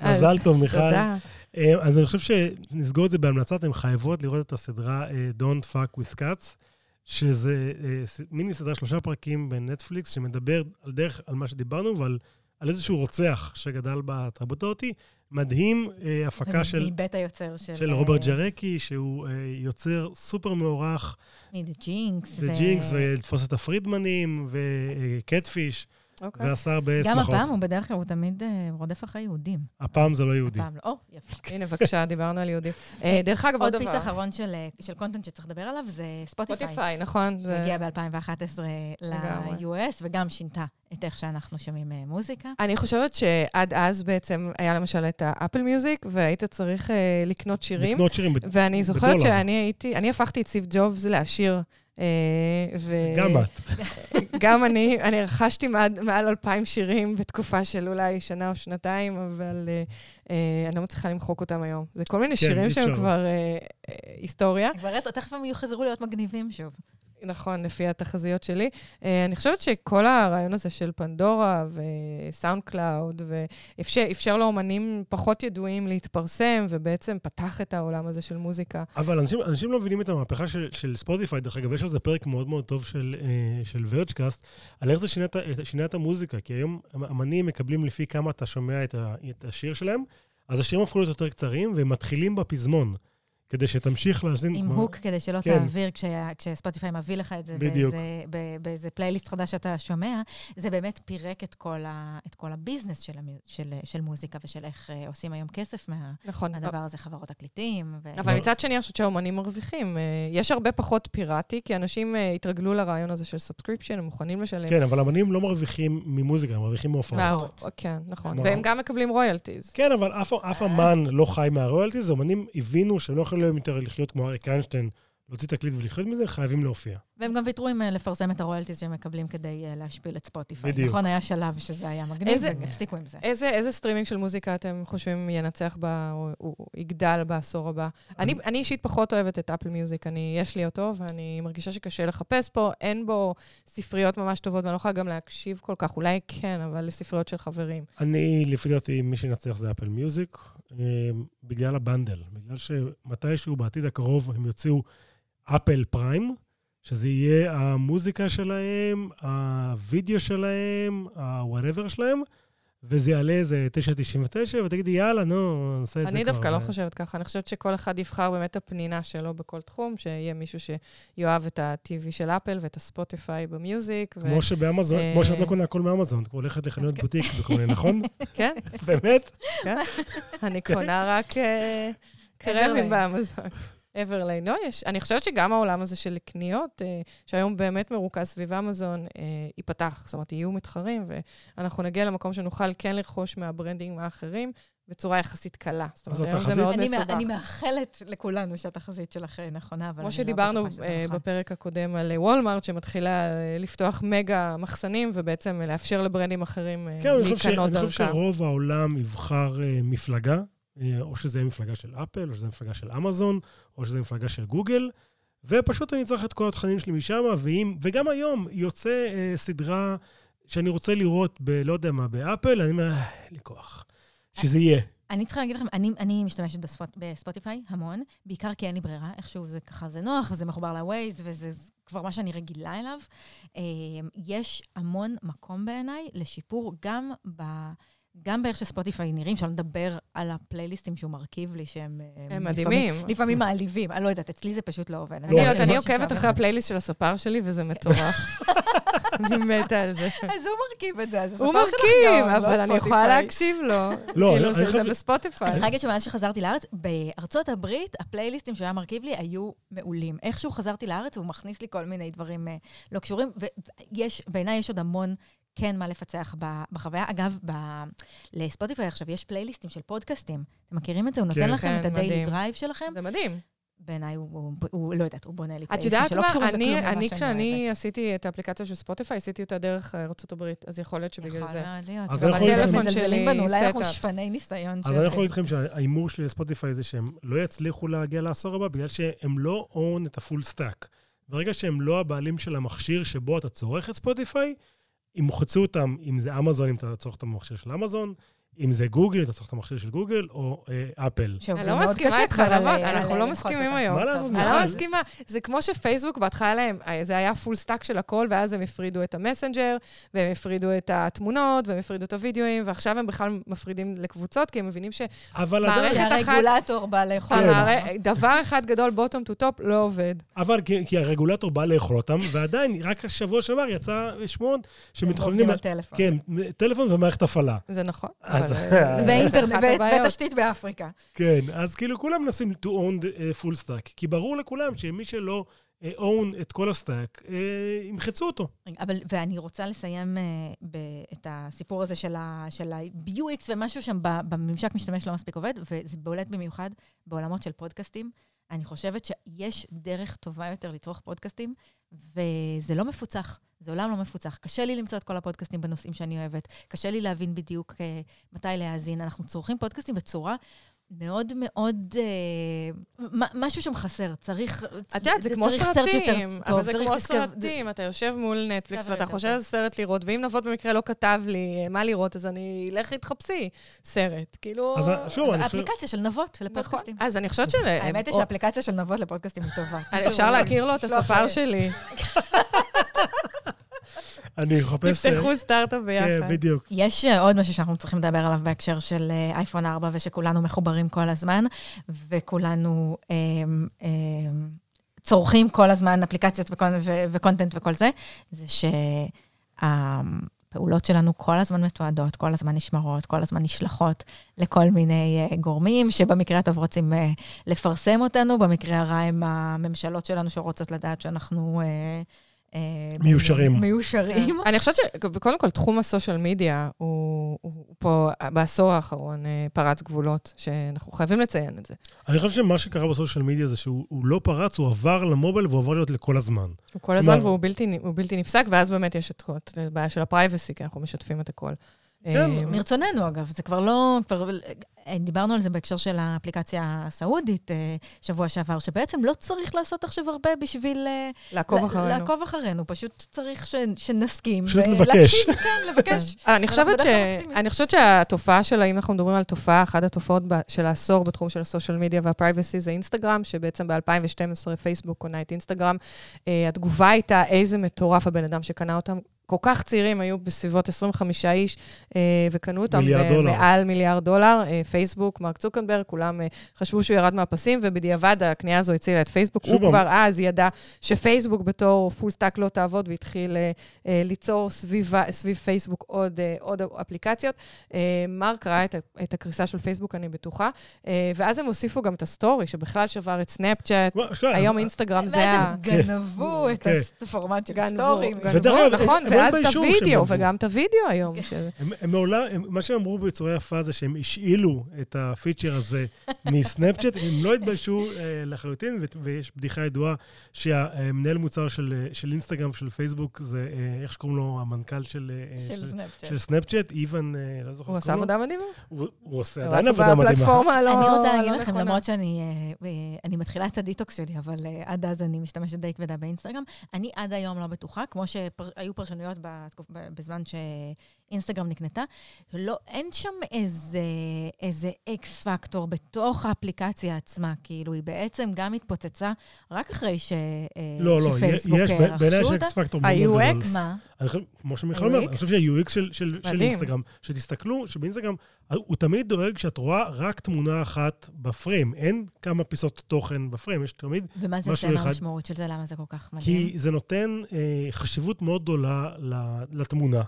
אז מזל טוב, מיכל. תודה. אה, אז אני חושב שנסגור את זה בהמלצה, אתן חייבות לראות את הסדרה אה, Don't Fuck with Cats, שזה אה, מיני סדרה, שלושה פרקים בנטפליקס, שמדבר על דרך, על מה שדיברנו, ועל על איזשהו רוצח שגדל בתרבות אותי. מדהים, הפקה של, מבית היוצר של... של רוברט ג'רקי, שהוא יוצר סופר מוערך, מ-The Jinx. זה ג'ינקס, ולתפוס את הפרידמנים, וקטפיש, אוקיי. ועשה הרבה גם שמחות. הפעם הוא בדרך כלל, הוא תמיד אה, רודף אחרי יהודים. הפעם זה לא יהודי. הפעם לא. או, יפה. הנה, בבקשה, דיברנו על יהודים. אה, דרך אגב, עוד עוד דבר. פיס אחרון של אה, של content שצריך לדבר עליו זה ספוטיפיי. ספוטיפיי, נכון. זה הגיע ב-2011 לגמרי. ל-US, וגם שינתה את איך שאנחנו שומעים אה, מוזיקה. אני חושבת שעד אז בעצם היה למשל את האפל מיוזיק, והיית צריך אה, לקנות שירים. לקנות שירים ב- ואני זוכרת בדולר. שאני הייתי, אני הפכתי את סטיב ג'ובס לעשיר. אה, ו- גם את. גם אני, אני רכשתי מעד, מעל אלפיים שירים בתקופה של אולי שנה או שנתיים, אבל אה, אה, אני לא מצליחה למחוק אותם היום. זה כל מיני כן, שירים שהם. כבר אה, אה, היסטוריה. כבר תכף הם יחזרו להיות מגניבים שוב. נכון, לפי התחזיות שלי. Uh, אני חושבת שכל הרעיון הזה של פנדורה וסאונד קלאוד, ואפשר לאומנים פחות ידועים להתפרסם, ובעצם פתח את העולם הזה של מוזיקה. אבל אנשים, אנשים לא מבינים את המהפכה של, של ספוטיפיי. דרך אגב, יש על זה פרק מאוד מאוד טוב של, אה, של Vergecast, על איך זה שינה, שינה את המוזיקה. כי היום אמנים מקבלים לפי כמה אתה שומע את, ה, את השיר שלהם, אז השירים הפכו להיות יותר קצרים, והם מתחילים בפזמון, כדי שתמשיך להאזין. עם hook, כדי שלא כן. תעביר כשה- כשספוטיפיי מביא לך את זה בדיוק. באיזה- ב- באיזה פלייליסט חדש שאתה שומע, זה באמת פירק את כל ה- את כל ה business של המי- של- של מוזיקה ושל איך אה, עושים היום כסף מה- נכון. מהדבר הזה, חברות תקליטים. ו- אבל מצד שני, אני חושבת שהאומנים מרוויחים. אה, יש הרבה פחות פיראטי, כי אנשים אה, התרגלו לרעיון הזה של subscription, הם מוכנים לשלם. כן, אבל אמנים לא מרוויחים ממוזיקה, הם מרוויחים מהופעות. מה- כן, נכון. נכון. והם גם מקבלים royalties. כן, אבל אף, אף אמן לא חי מה royalties, אמנים הבינו שהם לא יכולים יותר לחיות כמו אריק איינשטיין, להוציא תקליט ולחיות מזה, חייבים להופיע. והם גם ויתרו עם אה, לפרסם את ה royalties שהם מקבלים כדי אה, להשפיל את ספוטיפיי. בדיוק. נכון, היה שלב שזה היה מגניב, איזה- והם הפסיקו עם זה. איזה, איזה סטרימינג של מוזיקה אתם חושבים ינצח ב... או, או, או יגדל בעשור הבא? אני, אני אישית פחות אוהבת את אפל מיוזיק, אני, יש לי אותו, ואני מרגישה שקשה לחפש פה, אין בו ספריות ממש טובות, ואני לא יכולה גם להקשיב כל כך, אולי כן, אבל לספריות של חברים. אני, לפי דעתי, מי שינצח זה אפל מיוזיק, בגלל הבנדל. בגלל שמתישהו בעתיד הקרוב הם יוציאו אפל פריים, שזה יהיה המוזיקה שלהם, הווידאו שלהם, ה-whatever שלהם, וזה יעלה איזה 9.99, ותגידי, יאללה, נו, נעשה את זה אני כבר. דווקא לא חושבת ככה, אני חושבת שכל אחד יבחר באמת את הפנינה שלו בכל תחום, שיהיה מישהו שיאהב את ה-TV של אפל ואת הספוטיפיי במיוזיק. כמו שבאמזון, אה, כמו שאת לא קונה הכל מאמזון, את הולכת לחנויות בוטיק וכל מיני, נכון? כן, באמת? כן. אני קונה רק אה, קרמים באמזון. Everlane. לא, יש, אני חושבת שגם העולם הזה של קניות, אה, שהיום באמת מרוכז סביב אמזון, אה, ייפתח. זאת אומרת, יהיו מתחרים, ואנחנו נגיע למקום שנוכל כן לרכוש מה branding האחרים בצורה יחסית קלה. זאת אומרת, היום זה מאוד אני, מסובך. אני מאחלת לכולנו שהתחזית שלך אה, נכונה, אבל כמו אני לא שדיברנו בטוחה שזה אה, נכון. בפרק הקודם על אה, וולמארט, שמתחילה לפתוח מגה מחסנים, ובעצם לאפשר לברנדים אחרים כן, אני חושב ש- להיכנות אני חושב דרכם. שרוב העולם יבחר אה, מפלגה, או שזה יהיה מפלגה של אפל, או שזה יהיה מפלגה של אמזון, או שזה יהיה מפלגה של גוגל, ופשוט אני צריך את כל התכנים שלי משם, ואם, וגם היום יוצא אה, סדרה שאני רוצה לראות ב... לא יודע מה, באפל, אני אומר, "אה, לי כוח. שזה יהיה. אני צריכה להגיד לכם, אני, אני משתמשת בספוט, בספוטיפיי המון, בעיקר כי אין לי ברירה, איכשהו זה ככה, זה נוח, זה מחובר לווייז, וזה כבר מה שאני רגילה אליו. אה, יש המון מקום בעיניי לשיפור גם ב... גם באיך שספוטיפיי נראים, שלא נדבר על הפלייליסטים שהוא מרכיב לי, שהם... אה, הם מדהימים. לפעמים מעליבים, אני לא יודעת, אצלי זה פשוט לא עובד. אני לא יודעת, אבל- אני עוקבת אחרי הפלייליסט של הספר שלי, וזה מטורף. אני מתה על זה. אז הוא מרכיב את זה, אז הוא הספר שלך מרכיב, גם, לא אבל אני יכולה ספוטיפיי. להקשיב לו. לא, כאילו, אני זה- בספוטיפיי. אני צריכה להגיד שמאז שחזרתי לארץ, בארצות הברית, הפלייליסטים שהוא היה מרכיב לי היו מעולים. איכשהו חזרתי לארץ, הוא מכניס לי כל מיני דברים אה, לא קשורים, ויש, בעיניי יש עוד המון כן מה לפצח בחוויה. אגב, ב- לספוטיפיי עכשיו יש פלייליסטים של פודקאסטים. אתם מכירים את זה? הוא נותן כן. לכם כן, את ה daily מדהים. drive שלכם. זה מדהים. בעיניי הוא, הוא, הוא, לא יודעת, הוא בונה לי יודעת שלא מה? קשורים בכלום אני, למה אני שאני כשאני אוהבת. עשיתי את האפליקציה של ספוטיפיי, עשיתי אותה דרך ארצות הברית, אז יכול להיות שבגלל יכול זה. מאוד להיות. אז גם יכול לכם- מזלזלים בנו, אולי אנחנו. שפני ניסיון. אז אני יכול להגיד לכם שההימור שלי לספוטיפיי זה שהם לא יצליחו להגיע לעשור הבא, בגלל שהם לא own את ה full stack. ברגע שהם לא הבעלים של המכשיר שבו אתה צורך את ספוטיפיי, ימחצו אותם, אם זה אמזון, אם אתה צורך את המכשיר של אמזון, אם זה גוגל, אתה צורך את המכשיר של גוגל, או אה, אפל. שעובדים אני לא מסכימה איתך, על אנחנו לא מסכימים. היום. מה לעשות, אני לא מיכל? מסכימה. זה כמו שפייסבוק, בהתחלה להם, אה, זה היה full stack של הכל, ואז הם הפרידו את המסנג'ר, והם הפרידו את התמונות, והם הפרידו את הוידאוים, ועכשיו הם בכלל מפרידים לקבוצות, כי הם מבינים אבל מערכת עדיין, אחת- שהרגולטור בא לאכול. שדבר אחד גדול, bottom to top, לא עובד. אבל כי, הרגולטור בא לאכול אותם, ועדיין, רק השבוע שעבר יצא שמועות שמתכוננים... על טלפון. כן, טלפון ומערכת הפעלה. זה נכון. אה, ואינטרנט. ותשתית באפריקה. כן, אז כאילו כולם מנסים to own the uh, full stack, כי ברור לכולם שמי שלא uh, own את כל ה stack, ימחצו אותו. אבל, ואני רוצה לסיים ב, את הסיפור הזה של ה- של ה-UX ומשהו שם ב- בממשק משתמש לא מספיק עובד, וזה בולט במיוחד בעולמות של פודקאסטים. אני חושבת שיש דרך טובה יותר לצרוך פודקאסטים, וזה לא מפוצח. זה עולם לא מפוצח. קשה לי למצוא את כל הפודקאסטים בנושאים שאני אוהבת. קשה לי להבין בדיוק uh, מתי להאזין. אנחנו צורכים פודקאסטים בצורה מאוד מאוד... Uh, משהו שם חסר. צריך... את יודעת, זה כמו צריך search יותר סרטים, טוב, אבל זה צריך כמו discover- סרטים, אתה יושב מול נטפליקס ואתה חושב. על סרט לראות, ואם נבות במקרה לא כתב לי אה, מה לראות, אז אני, לכי תחפשי סרט. כאילו... אז שוב, אני חושב... אפליקציה של נבות נכון. לפודקאסטים. אז אני חושבת של... האמת היא שהאפליקציה של נבות לפודקאסטים היא טובה. אפשר להכיר לו את לשלוח, הספר אה, שלי. אני מחפש... אה, תפתחו סטארט-אפ כן, ביחד. בדיוק. יש אה, עוד משהו שאנחנו צריכים לדבר עליו בהקשר של אה, אייפון 4, ושכולנו מחוברים כל הזמן, וכולנו אה, אה, צורכים כל הזמן אפליקציות וקונ- ו- וקונטנט וכל זה, זה שהפעולות שלנו כל הזמן מתועדות, כל הזמן נשמרות, כל הזמן נשלחות לכל מיני אה, גורמים, שבמקרה הטוב רוצים אה, לפרסם אותנו, במקרה הרע הם הממשלות שלנו שרוצות לדעת שאנחנו... אה, אה, מיושרים. מיושרים. אני חושבת שקודם כל, תחום הסושיאל מדיה הוא הוא פה, בעשור האחרון, אה, פרץ גבולות, שאנחנו חייבים לציין את זה. אני חושב שמה שקרה בסושיאל מדיה זה שהוא הוא לא פרץ, הוא עבר למובייל והוא עבר להיות לכל הזמן. הוא כל הזמן, והוא בלתי, נפסק, ואז באמת יש את הבעיה של ה privacy, כי אנחנו משתפים את הכל. כן, אה, מרצוננו, אגב, זה כבר לא... כבר, אה, דיברנו על זה בהקשר של האפליקציה הסעודית אה, שבוע שעבר, שבעצם לא צריך לעשות עכשיו הרבה בשביל לעקוב אחרינו. לעקוב אחרינו, פשוט צריך ש, שנסכים. פשוט לבקש. כן, לבקש. אני חושבת, ש... אני חושבת שהתופעה של, אם אנחנו מדברים על תופעה, אחת התופעות. של העשור בתחום של ה social media וה privacy זה אינסטגרם, שבעצם ב-2012 פייסבוק קונה את אינסטגרם. התגובה הייתה, איזה מטורף הבן אדם שקנה אותם. כל כך צעירים, היו בסביבות 25 איש, אה, וקנו אותם מיליארד דולר. מעל מיליארד דולר. אה, פייסבוק, מרק צוקנברג, כולם אה, חשבו שהוא ירד מהפסים, ובדיעבד הקנייה הזו הצילה את פייסבוק. שוב, הוא כבר אז ידע שפייסבוק בתור full stack לא תעבוד, והתחיל אה, אה, ליצור סביב, סביב פייסבוק עוד, אה, עוד אפליקציות. אה, מרק ראה את, את הקריסה של פייסבוק, אני בטוחה, אה, ואז הם הוסיפו גם את ה story, שבכלל שבר את סנאפצ'אט. היום אינסטגרם זה בעצם ה... גנבו את כן. הפורמט של גנבו, stories. גנבו, ודרך אגב, נכון, ואז את הוידאו, גנבו. וגם את הוידאו היום. של- הם, מעולם, מה שהם אמרו בצורה יפה זה שהם השאילו את ה feature הזה מסנאפצ'אט, הם לא התביישו אה, לחלוטין, ויש בדיחה ידועה שהמנהל מוצר של, אה, של אינסטגרם, של פייסבוק, זה, אה, איך שקוראים לו, המנכ"ל של, של סנאפצ'אט. איוון, לא זוכר הוא עשה. עבודה מדהימה. הוא, עושה עדיין עבודה מדהימה. בפלטפורמה לא אני רוצה להגיד לא לכם. למרות שאני אני מתחילה את ה detox שלי, אבל עד אז אני משתמשת די כבדה באינסטגרם, אני עד היום לא בטוחה, כמו שהיו פרשנויות ב- בזמן שאינסטגרם נקנתה, לא, אין שם איזה, איזה X factor בתוך האפליקציה עצמה, כאילו, היא בעצם גם התפוצצה רק אחרי ש, אה, לא, לא, שפייסבוק יש, אה, בעיניי יש. X factor מאוד מאוד ה-UX? גדול. מה? אני חושב, כמו שמיכל אומר, אני UX? חושב שה-UX של, של, של. אינסטגרם, שתסתכלו, שבאינסטגרם, הוא תמיד דואג שאת רואה רק תמונה אחת בפריים. אין כמה פיסות תוכן בפריים, יש תמיד, ומה זה משהו עושה אחד. מהמשמעות של זה? למה זה כל כך מדהים? כי זה נותן אה, חשיבות מאוד גדולה לתמונה.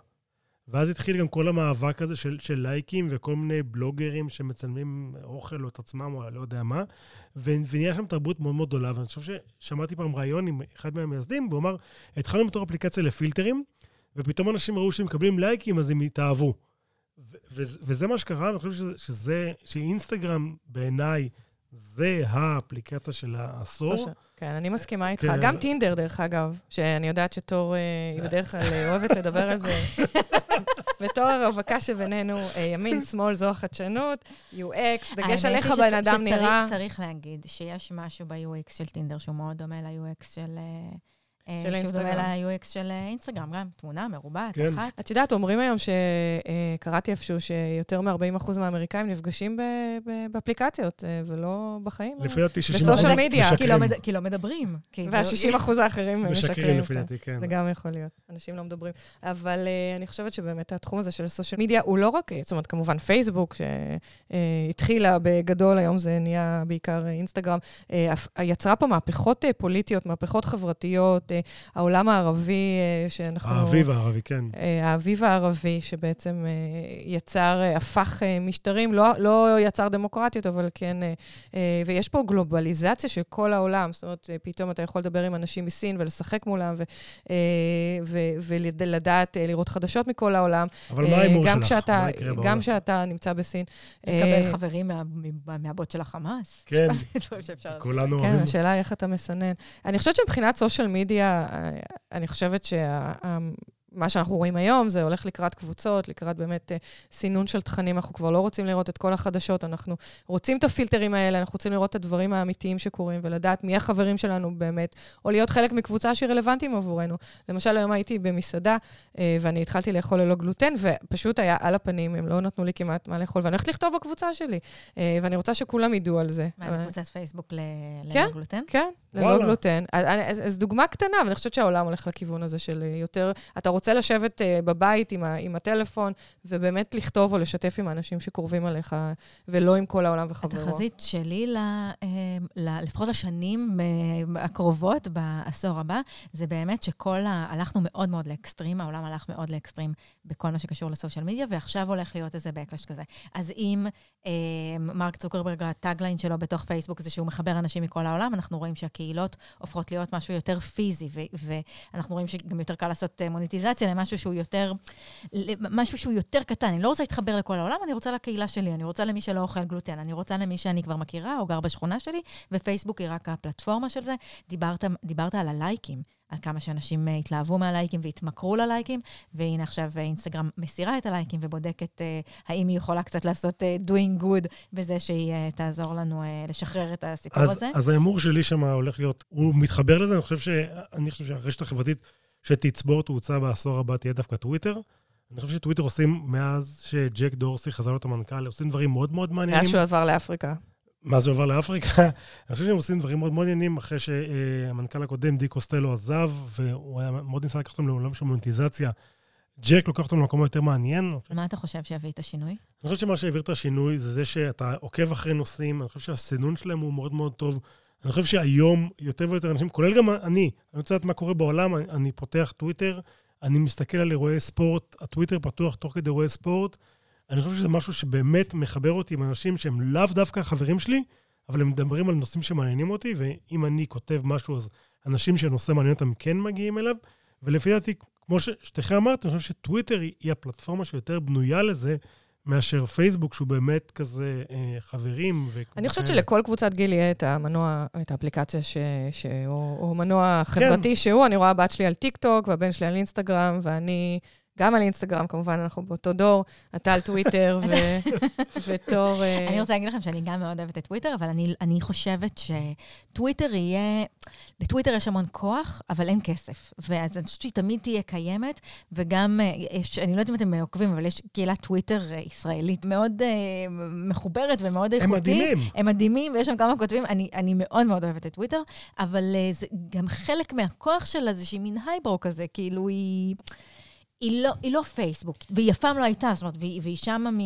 ואז התחיל גם כל המאבק הזה של, של לייקים וכל מיני בלוגרים שמצלמים אוכל או את עצמם או לא יודע מה, ו- ונהיה שם תרבות מאוד מאוד גדולה. ואני חושב ששמעתי פעם ראיון עם אחד מהמייסדים, והוא אמר, התחלנו בתור אפליקציה לפילטרים, ופתאום אנשים ראו שהם מקבלים לייקים, אז הם התאהבו. ו- ו- וזה מה שקרה, ואני חושב שזה, שזה, שאינסטגרם בעיניי זה האפליקציה של העשור. כן, אני מסכימה איתך. כן. גם טינדר, דרך אגב, שאני יודעת שתור, אה, היא בדרך כלל אה, אוהבת לדבר על זה. בתור הרווקה שבינינו, אה, ימין, שמאל, זו החדשנות, UX, דגש על איך הבן אדם נראה. צריך להגיד שיש משהו ב-UX של טינדר שהוא מאוד דומה ל-UX של... אה, אה, של שהוא אינסטגרם. דומה ל-UX של אה, אינסטגרם, גם תמונה מרובעת, כן. אחת. את יודעת, אומרים היום שקראתי איפשהו שיותר מ-40% מהאמריקאים נפגשים ב- ב- באפליקציות, אה, ולא בחיים. לפי דעתי 60 בסושיאל מדיה. כי לא משקרים. מד- כי לא מדברים. כי- וה-60% האחרים משקרים משקרים. לפי. דעתי, כן. זה גם יכול להיות, אנשים לא מדברים. אבל uh, אני חושבת שבאמת התחום הזה של סושיאל מדיה הוא לא רק, זאת אומרת, כמובן פייסבוק, שהתחילה בגדול, היום זה נהיה בעיקר אה, אינסטגרם, uh, יצרה פה מהפכות uh, פוליטיות, מהפכות חברתיות, uh, העולם הערבי, uh, שאנחנו... האביב הערבי, כן. אה, האביב הערבי, שבעצם אה, יצר, אה, הפך אה, משטרים, לא, לא יצר דמוקרטיות, אבל כן, אה, אה, ויש פה גלובליזציה של כל העולם. זאת אומרת, אה, פתאום אתה יכול לדבר עם אנשים מסין ולשחק מולם, ו- אה, ו- ולדעת, אה, לראות חדשות מכל העולם. אבל אה, מה ההימור גם שלך? כשאתה- מה יקרה גם בעולם? כשאתה נמצא בסין. לקבל אה, חברים מה- מה- מהבוט של החמאס. כן, לעשות. כולנו כן, אוהבים. השאלה היא איך אתה מסנן. אני חושבת שמבחינת סושיאל מדיה, אה, אני חושבת שמה שאנחנו רואים היום זה הולך לקראת קבוצות, לקראת באמת אה, סינון של תכנים. אנחנו כבר לא רוצים לראות את כל החדשות, אנחנו רוצים את הפילטרים האלה, אנחנו רוצים לראות את הדברים האמיתיים שקורים ולדעת מי החברים שלנו באמת, או להיות חלק מקבוצה שהיא רלוונטיים עבורנו. למשל, היום הייתי במסעדה, אה, ואני התחלתי לאכול ללא גלוטן, ופשוט היה על הפנים, הם לא נתנו לי כמעט מה לאכול, ואני הולכת לכתוב בקבוצה שלי, אה, ואני רוצה שכולם ידעו על זה. מה, זה קבוצת פייסבוק ל- כן. לגלוטן? כן, ללא. גלוטן. אז, אז, אז דוגמה קטנה, אבל אני חושבת שהעולם הולך לכיוון הזה של יותר, אתה רוצה לשבת uh, בבית עם, ה, עם הטלפון, ובאמת לכתוב או לשתף עם האנשים שקרובים עליך, ולא עם כל העולם וחברו. התחזית שלי, ל, אה, ל, לפחות לשנים אה, הקרובות, בעשור הבא, זה באמת שכל ה... הלכנו מאוד מאוד לאקסטרים, העולם הלך מאוד לאקסטרים בכל מה שקשור לסושיאל מדיה, ועכשיו הולך להיות איזה backlash כזה. אז אם אה, מרק צוקרברג, הטאגליין שלו בתוך פייסבוק זה שהוא מחבר אנשים מכל העולם, אנחנו רואים שהקהילות הופכות להיות משהו יותר פיזי, ו- ואנחנו רואים שגם יותר קל לעשות אה, מוניטיזציה למשהו שהוא יותר, משהו שהוא יותר קטן. אני לא רוצה להתחבר לכל העולם, אני רוצה לקהילה שלי, אני רוצה למי שלא אוכל גלוטן, אני רוצה למי שאני כבר מכירה או גר בשכונה שלי, ופייסבוק היא רק הפלטפורמה של זה. דיברת, דיברת על הלייקים. על כמה שאנשים אה, התלהבו מהלייקים והתמכרו ללייקים, והנה עכשיו אה, אינסטגרם מסירה את הלייקים ובודקת אה, האם היא יכולה קצת לעשות אה, doing good בזה שהיא אה, תעזור לנו אה, לשחרר את הסיפור אז, הזה. אז ההימור שלי שם הולך להיות, הוא מתחבר לזה, אני חושב, ש, אני חושב שהרשת החברתית שתצבור תאוצה בעשור הבא תהיה דווקא טוויטר. אני חושב שטוויטר עושים, מאז שג'ק דורסי חזר להיות המנכ"ל, עושים דברים מאוד מאוד מעניינים. מאז שהוא עבר לאפריקה. מה זה עובר לאפריקה? אני חושב שהם עושים דברים מאוד מעניינים, אחרי שהמנכ"ל הקודם, די קוסטלו, עזב, והוא היה מאוד ניסה לקחת אותם לעולם של מוניטיזציה. ג'ק לוקח אותם למקום יותר מעניין. מה אתה חושב שיביא את השינוי? אני חושב שמה שהעביר את השינוי זה זה שאתה עוקב אחרי נושאים, אני חושב שהסינון שלהם הוא מאוד מאוד טוב. אני חושב שהיום יותר ויותר אנשים, כולל גם אני, אני רוצה לדעת מה קורה בעולם, אני, אני פותח טוויטר, אני מסתכל על אירועי ספורט, הטוויטר פתוח תוך כדי אירועי ספורט. אני חושב שזה משהו שבאמת מחבר אותי עם אנשים שהם לאו דווקא חברים שלי, אבל הם מדברים על נושאים שמעניינים אותי, ואם אני כותב משהו, אז אנשים שהנושא מעניין אותם כן מגיעים אליו. ולפי דעתי, כמו ששתיכם אמרתם, אני חושב שטוויטר היא הפלטפורמה שיותר בנויה לזה, מאשר פייסבוק, שהוא באמת כזה אה, חברים. אני חושבת שלכל קבוצת גיל יהיה את המנוע, את האפליקציה ש, שהוא מנוע חברתי כן. שהוא. אני רואה הבת שלי על טיק טוק, והבן שלי על אינסטגרם, ואני גם על אינסטגרם, כמובן, אנחנו באותו דור, אתה על טוויטר ותור... אה, אני רוצה להגיד לכם שאני גם מאוד אוהבת את טוויטר, אבל אני, אני חושבת שטוויטר יהיה... בטוויטר יש המון כוח, אבל אין כסף. ואז אני חושבת שהיא תמיד תהיה קיימת, וגם, אה, יש, אני לא יודעת אם אתם עוקבים, אבל יש קהילת טוויטר אה, ישראלית מאוד uh, מחוברת ומאוד איכותית. הם מדהימים. הם מדהימים, ויש שם כמה כותבים. אני, אני מאוד מאוד אוהבת את טוויטר, אבל uh, זה גם חלק מהכוח שלה זה שהיא מין highbrow כזה, כאילו היא... היא לא, היא לא פייסבוק, והיא אף פעם לא הייתה, זאת אומרת, והיא, והיא שמה מ...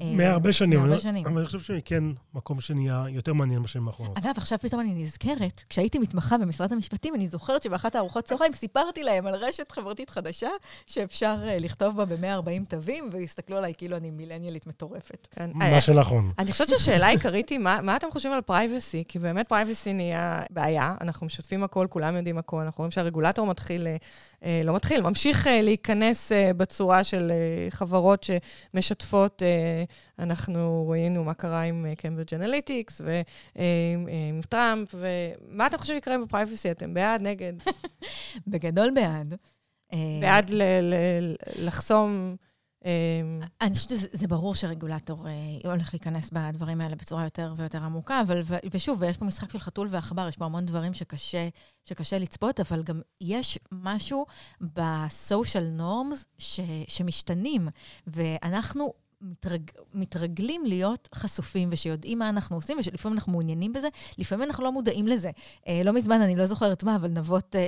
אה, מהרבה שנים. מהרבה שנים. אבל אני חושב שהיא כן מקום שנהיה יותר מעניין בשנים האחרונות. אגב, עכשיו פתאום אני נזכרת, כשהייתי מתמחה במשרד המשפטים, אני זוכרת שבאחת הארוחות צהריים סיפרתי להם על רשת חברתית חדשה, שאפשר אה, לכתוב בה ב-140 תווים, והסתכלו עליי כאילו אני מילניאלית מטורפת. כן. מה אה, שנכון. אני חושבת שהשאלה העיקרית היא, מה אתם חושבים על privacy? כי באמת privacy נהיה בעיה, אנחנו משתפים הכל, כולם יודעים הכל, אנחנו רואים שהרגולטור מתחיל, לא מתחיל, ממשיך להיכנס בצורה של חברות שמשתפות אנחנו ראינו מה קרה עם קיימברידג' אנליטיקס ועם טראמפ, ומה אתם חושבים יקרה עם ה privacy? אתם בעד, נגד? בגדול בעד. אה, בעד לחסום... אה, אני חושבת שזה ברור שרגולטור אה, הולך להיכנס בדברים האלה בצורה יותר ויותר עמוקה, אבל, ושוב, יש פה משחק של חתול ועכבר, יש פה המון דברים שקשה, שקשה לצפות, אבל גם יש משהו ב-social norms שמשתנים, ואנחנו מתרג, מתרגלים להיות חשופים ושיודעים מה אנחנו עושים ושלפעמים אנחנו מעוניינים בזה, לפעמים אנחנו לא מודעים לזה. אה, לא מזמן, אני לא זוכרת מה, אבל נבות אה, אה,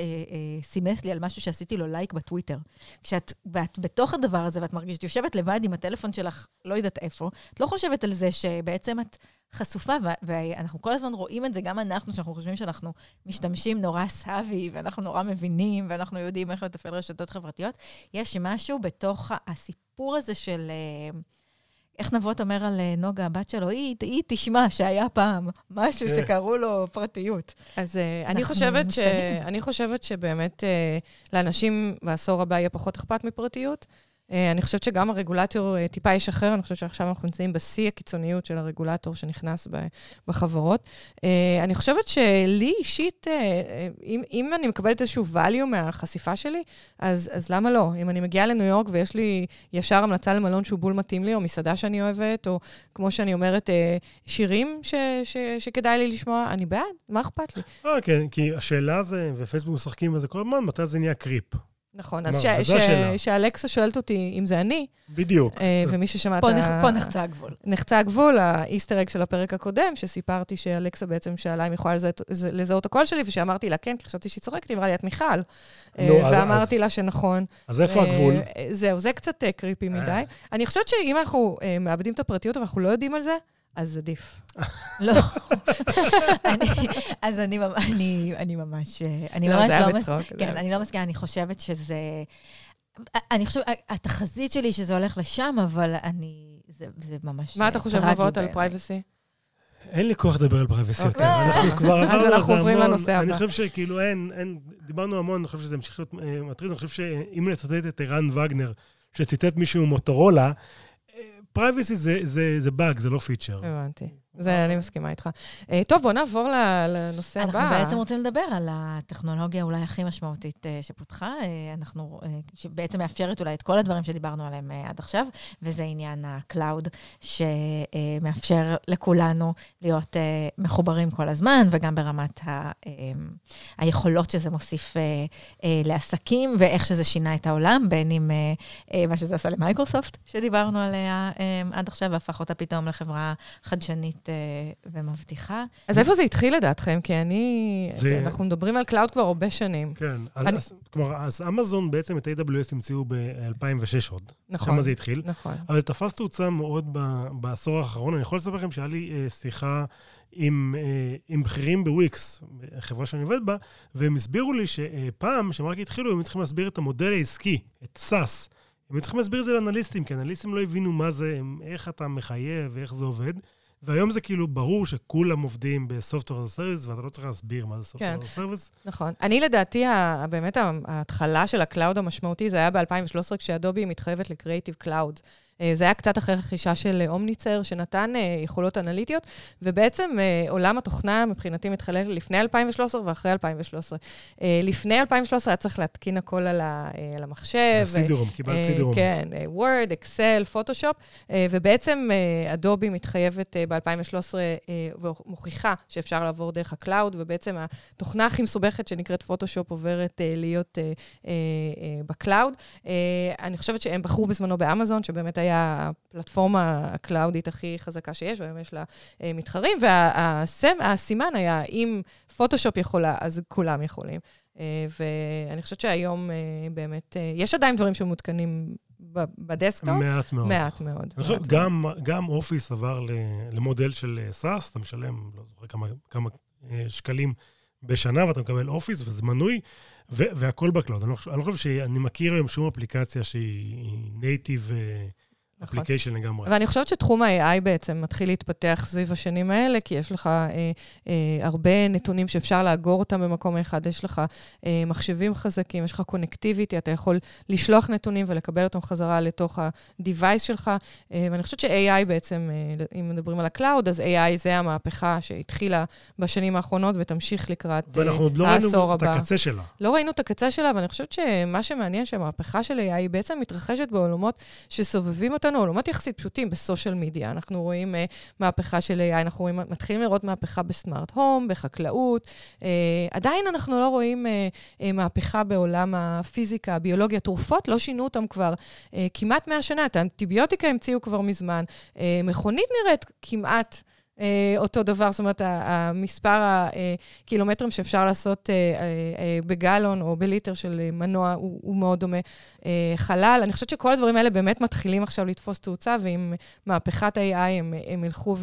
סימס לי על משהו שעשיתי לו לייק בטוויטר. כשאת ואת בתוך הדבר הזה ואת מרגישת, יושבת לבד עם הטלפון שלך, לא יודעת איפה, את לא חושבת על זה שבעצם את חשופה, ואנחנו כל הזמן רואים את זה, גם אנחנו, שאנחנו חושבים שאנחנו משתמשים נורא סאבי, ואנחנו נורא מבינים, ואנחנו יודעים איך לתפעל רשתות חברתיות. יש משהו בתוך הסיפור הזה של... אה, איך נבות אומר על אה, נוגה, הבת שלו, היא, היא תשמע שהיה פעם משהו כן. שקראו לו פרטיות. אז אה, אני חושבת, ש... אני חושבת שבאמת לאנשים בעשור הבא יהיה פחות אכפת מפרטיות. אה, אני חושבת שגם הרגולטור אה, טיפה ישחרר, אני חושבת שעכשיו אנחנו נמצאים בשיא הקיצוניות של הרגולטור שנכנס בחברות. אה, אני חושבת שלי אישית, אם, אם אני מקבלת איזשהו value מהחשיפה שלי, אז, אז למה לא? אם אני מגיעה לניו יורק ויש לי ישר המלצה למלון שהוא בול מתאים לי, או מסעדה שאני אוהבת, או כמו שאני אומרת, שירים ש, ש, שכדאי לי לשמוע, אני בעד, מה אכפת לי? אה, כן, כי השאלה זה, ופייסבוק משחקים בזה כל הזמן, מתי זה נהיה קריפ? נכון, אז שאלכסה שואלת אותי אם זה אני. בדיוק. אה, ומי ששמע את ה... פה נחצה הגבול. נחצה הגבול, האיסטר אג של הפרק הקודם, שסיפרתי שאלכסה בעצם שאלה אם יכולה לזהות הקול שלי, ושאמרתי לה כן, כי חשבתי שהיא צוחקת, היא אמרה לי, את מיכל. אה, ואמרתי לה שנכון. אז איפה הגבול? זהו, זה קצת קריפי מדי. אני חושבת שאם אנחנו מאבדים את הפרטיות, אבל אנחנו לא יודעים על זה, אז עדיף. לא. אז אני, אני, אני ממש... אני לא, ממש זה היה לא בצחוק. כן, אני לא מסכימה, אני חושבת שזה... אני חושבת, התחזית שלי שזה הולך לשם, אבל אני... זה, זה ממש... מה אתה חושב, נבות, על privacy? אין לי כוח לדבר על privacy יותר. אנחנו כבר אז אנחנו עוברים לנושא הבא. אני חושב שכאילו אין, אין, דיברנו המון, אני חושב שזה ימשיך להיות אה, מטריד. אני חושב שאם נצטט את ערן וגנר, שציטט מישהו ממוטורולה, privacy זה, באג, זה לא feature. הבנתי. זה, אני מסכימה איתך. Uh, טוב, בוא נעבור לנושא הבא. אנחנו בעצם רוצים לדבר על הטכנולוגיה אולי הכי משמעותית uh, שפותחה, uh, אנחנו, שבעצם מאפשרת אולי את כל הדברים שדיברנו עליהם עד עכשיו, וזה עניין ה-Cloud, שמאפשר לכולנו להיות מחוברים כל הזמן, וגם ברמת ה, היכולות שזה מוסיף לעסקים, ואיך שזה שינה את העולם, בין אם מה שזה עשה למייקרוסופט, שדיברנו עליה עד עכשיו, והפך אותה פתאום לחברה חדשנית. אה, ומבטיחה. אז איפה זה התחיל לדעתכם? כי אני... זה- אנחנו מדברים על cloud כבר הרבה שנים. כן. אז, אני- אז, כלומר, אז אמזון בעצם את AWS המציאו ב-2006 עוד. נכון. שם זה התחיל. נכון. אבל זה תפס תאוצה מאוד ב- בעשור האחרון. אני יכול לספר לכם שהיה לי אה, שיחה עם, אה, עם בכירים בוויקס, חברה שאני עובד בה, והם הסבירו לי שפעם, כשהם רק התחילו, הם היו צריכים להסביר את המודל העסקי, את SAS. הם היו צריכים להסביר את זה לאנליסטים, כי אנליסטים לא הבינו מה זה, איך אתה מחייב ואיך זה עובד. והיום זה כאילו ברור שכולם עובדים בסופטוור as a service, ואתה לא צריך להסביר מה זה סופטוור כן. as a service. נכון. אני לדעתי, באמת ההתחלה של ה cloud המשמעותי, זה היה ב-2013, כשאדובי מתחייבת לקריאיטיב קלאוד. אה, זה היה קצת אחרי רכישה של אה, אומניצ'ר, שנתן אה, יכולות אנליטיות, ובעצם עולם התוכנה מבחינתי מתחלק לפני 2013 ואחרי 2013. אה, לפני 2013 היה צריך להתקין הכל על ה- על המחשב. CD-ROM, קיבלת CD-ROM. כן, וורד, אקסל, פוטושופ, ובעצם אדובי מתחייבת ב-2013 ומוכיחה שאפשר לעבור דרך ה cloud, ובעצם התוכנה הכי מסובכת שנקראת פוטושופ עוברת להיות ב cloud. אני חושבת שהם בחרו בזמנו באמזון, שבאמת היה הפלטפורמה הקלאודית הכי חזקה שיש, והיום יש לה אה, מתחרים, והסימן היה, אם פוטושופ יכולה, אז כולם יכולים. אה, ואני חושבת שהיום אה, באמת, יש עדיין דברים שמותקנים ב desktop, מעט מאוד. מעט מאוד. אני חושב. גם, גם אופיס עבר למודל של SaaS, אתה משלם, לא זוכר כמה, כמה שקלים בשנה, ואתה מקבל אופיס וזה מנוי, והכל ב cloud. אני לא אני לא חושב שאני מכיר היום שום אפליקציה שהיא native נכון. application לגמרי. ואני חושבת שתחום ה-AI בעצם מתחיל להתפתח סביב השנים האלה, כי יש לך אה, אה, הרבה נתונים שאפשר לאגור אותם במקום אחד, יש לך אה, מחשבים חזקים, יש לך connectivity, אתה יכול לשלוח נתונים ולקבל אותם חזרה לתוך ה-device שלך, אה, ואני חושבת ש-AI בעצם, אה, אם מדברים על ה cloud, אז AI זה המהפכה שהתחילה בשנים האחרונות ותמשיך לקראת אה, ואנחנו עוד לא העשור ראינו את הבא. הקצה שלה. לא ראינו את הקצה שלה, ואני חושבת שמה שמעניין, שהמהפכה של AI בעצם מתרחשת בעולמות שסובבים אותנו, עולמות יחסית פשוטים ב social media. אנחנו רואים uh, מהפכה של AI, אנחנו רואים, מתחילים לראות מהפכה ב smart home, בחקלאות. Uh, עדיין אנחנו לא רואים uh, uh, מהפכה בעולם הפיזיקה, הביולוגיה. תרופות, לא שינו אותם כבר uh, כמעט 100 שנה. את האנטיביוטיקה המציאו כבר מזמן. Uh, מכונית נראית כמעט... אה, אותו דבר, זאת אומרת, המספר הקילומטרים שאפשר לעשות אה, אה, אה, בגלון או בליטר של אה, מנוע הוא, הוא מאוד דומה. אה, חלל, אני חושבת שכל הדברים האלה באמת מתחילים עכשיו לתפוס תאוצה, ועם מהפכת ה-AI הם, הם ילכו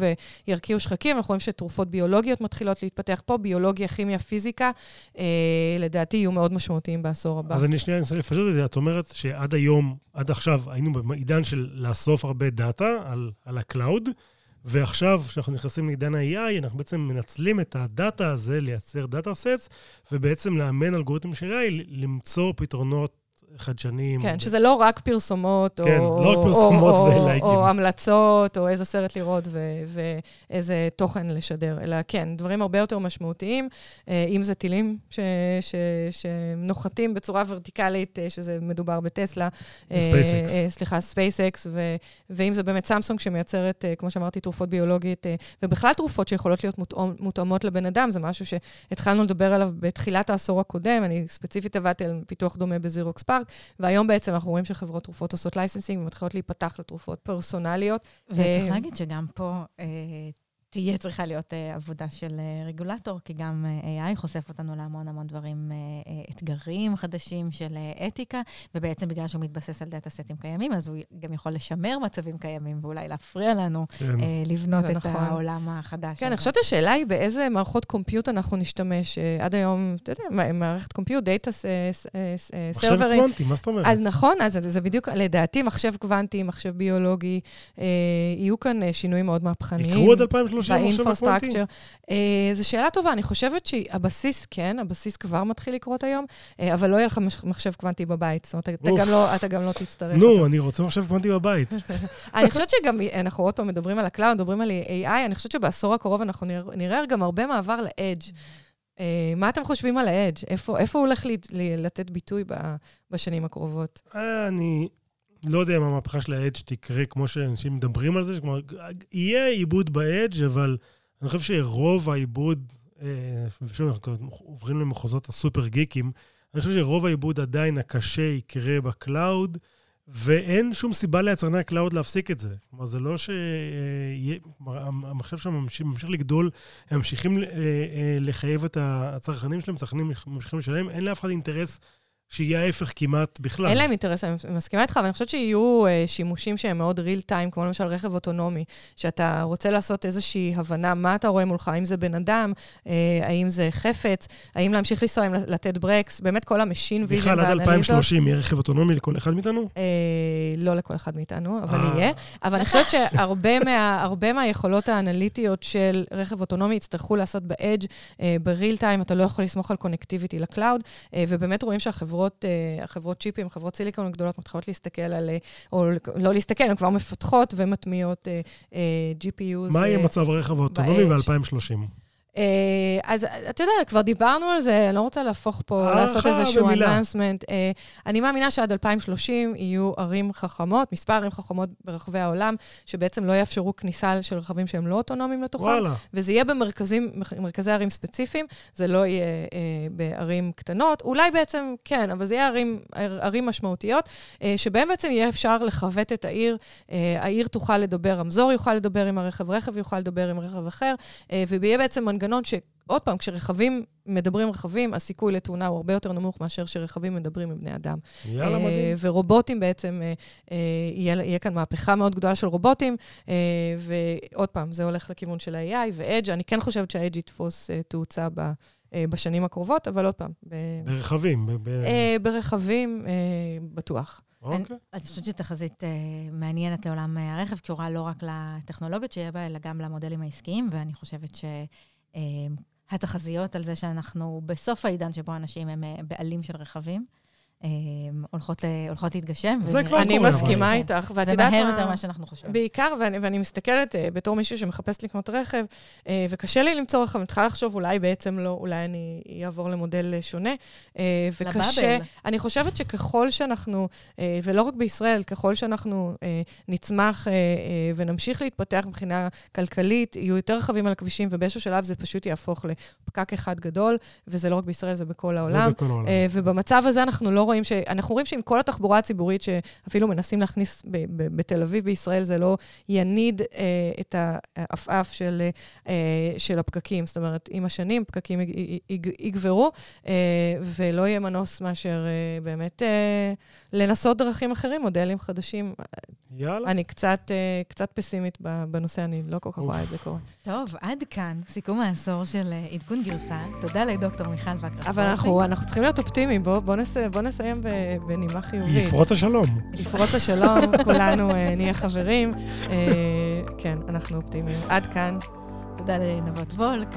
וירקיעו שחקים. אנחנו רואים שתרופות ביולוגיות מתחילות להתפתח פה, ביולוגיה, כימיה, פיזיקה, אה, לדעתי יהיו מאוד משמעותיים בעשור הבא. אז אני שנייה אנסה לפשט את זה. את אומרת שעד היום, עד עכשיו, היינו בעידן של לאסוף הרבה דאטה על, על ה cloud, ועכשיו, כשאנחנו נכנסים לעידן ה-AI, אנחנו בעצם מנצלים את הדאטה הזה לייצר data sets, ובעצם לאמן אלגוריתמים של AI, למצוא פתרונות חדשניים. כן, שזה לא רק פרסומות, כן, או, לא רק או- פרסומות או, ולייקים. או המלצות, או איזה סרט לראות ו- ואיזה תוכן לשדר, אלא כן, דברים הרבה יותר משמעותיים, אה, אם זה טילים ש- ש- שנוחתים בצורה ורטיקלית, אה, שזה מדובר בטסלה. SpaceX. אה, סליחה, SpaceX, ו- ואם זה באמת סמסונג שמייצרת, כמו שאמרתי, תרופות ביולוגית, ובכלל תרופות שיכולות להיות מותאמ- מותאמות לבן אדם, זה משהו שהתחלנו לדבר עליו בתחילת העשור הקודם, אני ספציפית עבדתי על פיתוח דומה ב Xerox PARC, והיום בעצם אנחנו רואים שחברות תרופות עושות licensing ומתחילות להיפתח לתרופות פרסונליות. וצריך אה, להגיד שגם פה אה, תהיה צריכה להיות אה, עבודה של אה, רגולטור, כי גם אה, AI חושף אותנו להמון המון דברים, אה, אתגרים חדשים של אה, אתיקה, ובעצם בגלל שהוא מתבסס על דאטה סטים קיימים, אז הוא גם יכול לשמר מצבים קיימים ואולי להפריע לנו כן. אה, לבנות את נכון. העולם החדש. כן. אני חושבת השאלה היא באיזה מערכות compute אנחנו נשתמש. אה, עד היום, אתה יודע, מערכת compute, דאטה מחשב סרברים. קוונטי, מה זאת אומרת? אז נכון, אז זה, זה בדיוק, לדעתי, מחשב קוונטי, מחשב ביולוגי, יהיו כאן שינויים מאוד מהפכניים. יקרו עד 2030 מחשב קוונטי? ב infrastructure. אה, זו שאלה טובה, אני חושבת שהבסיס, כן, הבסיס כבר מתחיל לקרות היום, אה, אבל לא יהיה לך מחשב קוונטי בבית. זאת אומרת, אתה. גם לא, אתה גם לא תצטרך אותו. נו, אני רוצה מחשב קוונטי בבית. אני חושבת שגם, אנחנו עוד פעם מדברים על ה cloud, מדברים על AI, אני חושבת שבעשור הקרוב אנחנו נראה- גם הרבה מעבר ל-edge. אה, מה אתם חושבים על ה-edge? איפה איפה הוא הולך ל- ל- לתת ביטוי ב- בשנים הקרובות? אה, אני לא יודע אם המהפכה של ה edge תקרה כמו שאנשים מדברים על זה, כלומר, יהיה עיבוד ב edge, אבל אני חושב שרוב העיבוד, אה, ושוב, אנחנו עוברים למחוזות הסופר גיקים, אני חושב שרוב העיבוד עדיין הקשה יקרה ב cloud, ואין שום סיבה ליצרני ה cloud להפסיק את זה. כלומר, זה לא ש... המחשב שם ממשיך, לגדול, הם ממשיכים לחייב את הצרכנים שלהם, הצרכנים ממשיכים לשלם, אין לאף אחד אינטרס שיהיה ההפך כמעט בכלל. אין להם אינטרס, אני מסכימה איתך, אבל אני חושבת שיהיו uh, שימושים שהם מאוד real time, כמו למשל רכב אוטונומי, שאתה רוצה לעשות איזושהי הבנה מה אתה רואה מולך, האם זה בן אדם, uh, האם זה חפץ, האם להמשיך לנסוע, האם לתת ברקס, באמת כל ה machine vision והאנליזות. בכלל, עד 2030 יהיה רכב אוטונומי לכל אחד מאיתנו? Uh, לא לכל אחד מאיתנו, אבל יהיה. אבל אני חושבת שהרבה מה, מהיכולות האנליטיות של רכב אוטונומי יצטרכו לעשות ב edge, uh, ב real time, אתה לא יכול לסמוך על connectivity ל cloud, uh, ובאמת רואים שהחברות החברות, אה, החברות צ'יפים, חברות סיליקון הגדולות, מתחילות להסתכל על, אה, או לא להסתכל, הן כבר מפתחות ומטמיעות אה, GPUs. מה יהיה מצב הרכב האוטונומי ב-2030? אה, אז אתה יודע, כבר דיברנו על זה, אני לא רוצה להפוך פה, לעשות איזשהו אננסמנט. אה, אני מאמינה שעד 2030 יהיו ערים חכמות, מספר ערים חכמות ברחבי העולם, שבעצם לא יאפשרו כניסה של רכבים שהם לא אוטונומיים לתוכם. וואלה. וזה יהיה במרכזים, מרכזי ערים ספציפיים, זה לא יהיה אה, בערים קטנות. אולי בעצם כן, אבל זה יהיה ערים, ערים משמעותיות, אה, שבהם בעצם יהיה אפשר לכבט את העיר. אה, העיר תוכל לדבר, רמזור יוכל לדבר עם הרכב, רכב יוכל לדבר עם רכב אחר, אה, ויהיה בעצם מנגנון... מנגנון שעוד פעם, כשרכבים מדברים רכבים, הסיכוי לתאונה הוא הרבה יותר נמוך מאשר שרכבים מדברים עם בני אדם. יאללה, מדהים. ורובוטים בעצם, אה, אה, יהיה, יהיה כאן מהפכה מאוד גדולה של רובוטים, אה, ועוד פעם, זה הולך לכיוון של ה-AI ו-Edge. אני כן חושבת שה-Edge יתפוס תאוצה ב... בשנים הקרובות, אבל עוד פעם. ב... ברכבים. ב... ברכבים, בטוח. אוקיי. Okay. אני חושבת שתחזית מעניינת לעולם הרכב, קשורה לא רק לטכנולוגיות שיהיה בה, אלא גם למודלים העסקיים, ואני חושבת ש... התחזיות על זה שאנחנו בסוף העידן שבו אנשים הם אה, בעלים של רכבים. אה, הולכות, הולכות להתגשם. זה כבר קורה. אני מסכימה איתך, ואת יודעת מה... ומהר יותר ממה שאנחנו חושבים. בעיקר, ואני, ואני מסתכלת uh, בתור מישהו שמחפש לקנות רכב, uh, וקשה לי למצוא רכב, אני מתחילה לחשוב, אולי בעצם לא, אולי אני אעבור למודל שונה. Uh, וקשה... לבבל. אני חושבת שככל שאנחנו, uh, ולא רק בישראל, ככל שאנחנו uh, נצמח uh, uh, ונמשיך להתפתח מבחינה כלכלית, יהיו יותר רכבים על הכבישים, ובאיזשהו שלב זה פשוט יהפוך לפקק אחד גדול, וזה לא רק בישראל, זה בכל העולם. זה בכל העולם. Uh, ובמצב הזה אנחנו לא רואים ש... אנחנו רואים שעם כל התחבורה הציבורית שאפילו מנסים להכניס ב- ב- בתל אביב בישראל, זה לא יניד אה, את העפעף של, אה, של הפקקים. זאת אומרת, עם השנים פקקים יגברו, אה, ולא יהיה מנוס מאשר אה, באמת אה, לנסות דרכים אחרים, מודלים חדשים. יאללה. אני קצת, אה, קצת פסימית בנושא, אני לא כל כך רואה את זה קורה. טוב, עד כאן סיכום העשור של אה, עדכון גרסה. תודה לדוקטור מיכל וקרח. אבל אנחנו, אנחנו צריכים להיות אופטימיים, בואו בוא בוא נסיים בנימה חיובית. יפרוץ השלום. יפרוץ השלום, כולנו אה, נהיה חברים. כן, אנחנו אופטימיים. עד כאן. תודה לנבות וולק.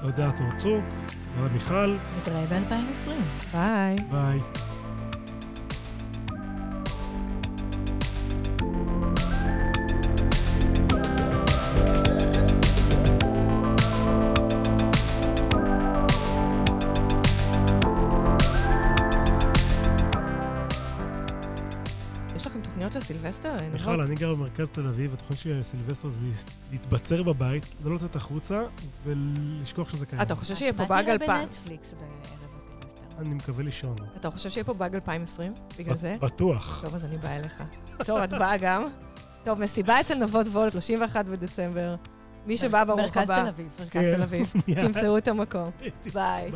תודה, צור צוק. תודה, מיכל. נתראה ב-2020. ביי. ביי. מיכל, אני גר במרכז תל אביב, התוכנית שלי לסילבסטר זה להתבצר בבית, לא לצאת החוצה ולשכוח שזה קיים. אתה חושב שיהיה פה באג 2000? מה בנטפליקס בערב הסילבסטר? אני מקווה לישון. אתה חושב שיהיה פה באג 2020 בגלל זה? בטוח. טוב, אז אני באה אליך. טוב, את באה גם. טוב, מסיבה אצל נבות וולט, 31 בדצמבר. מי שבא ברוך הבא. מרכז תל אביב. מרכז תל אביב. תמצאו את המקום. ביי.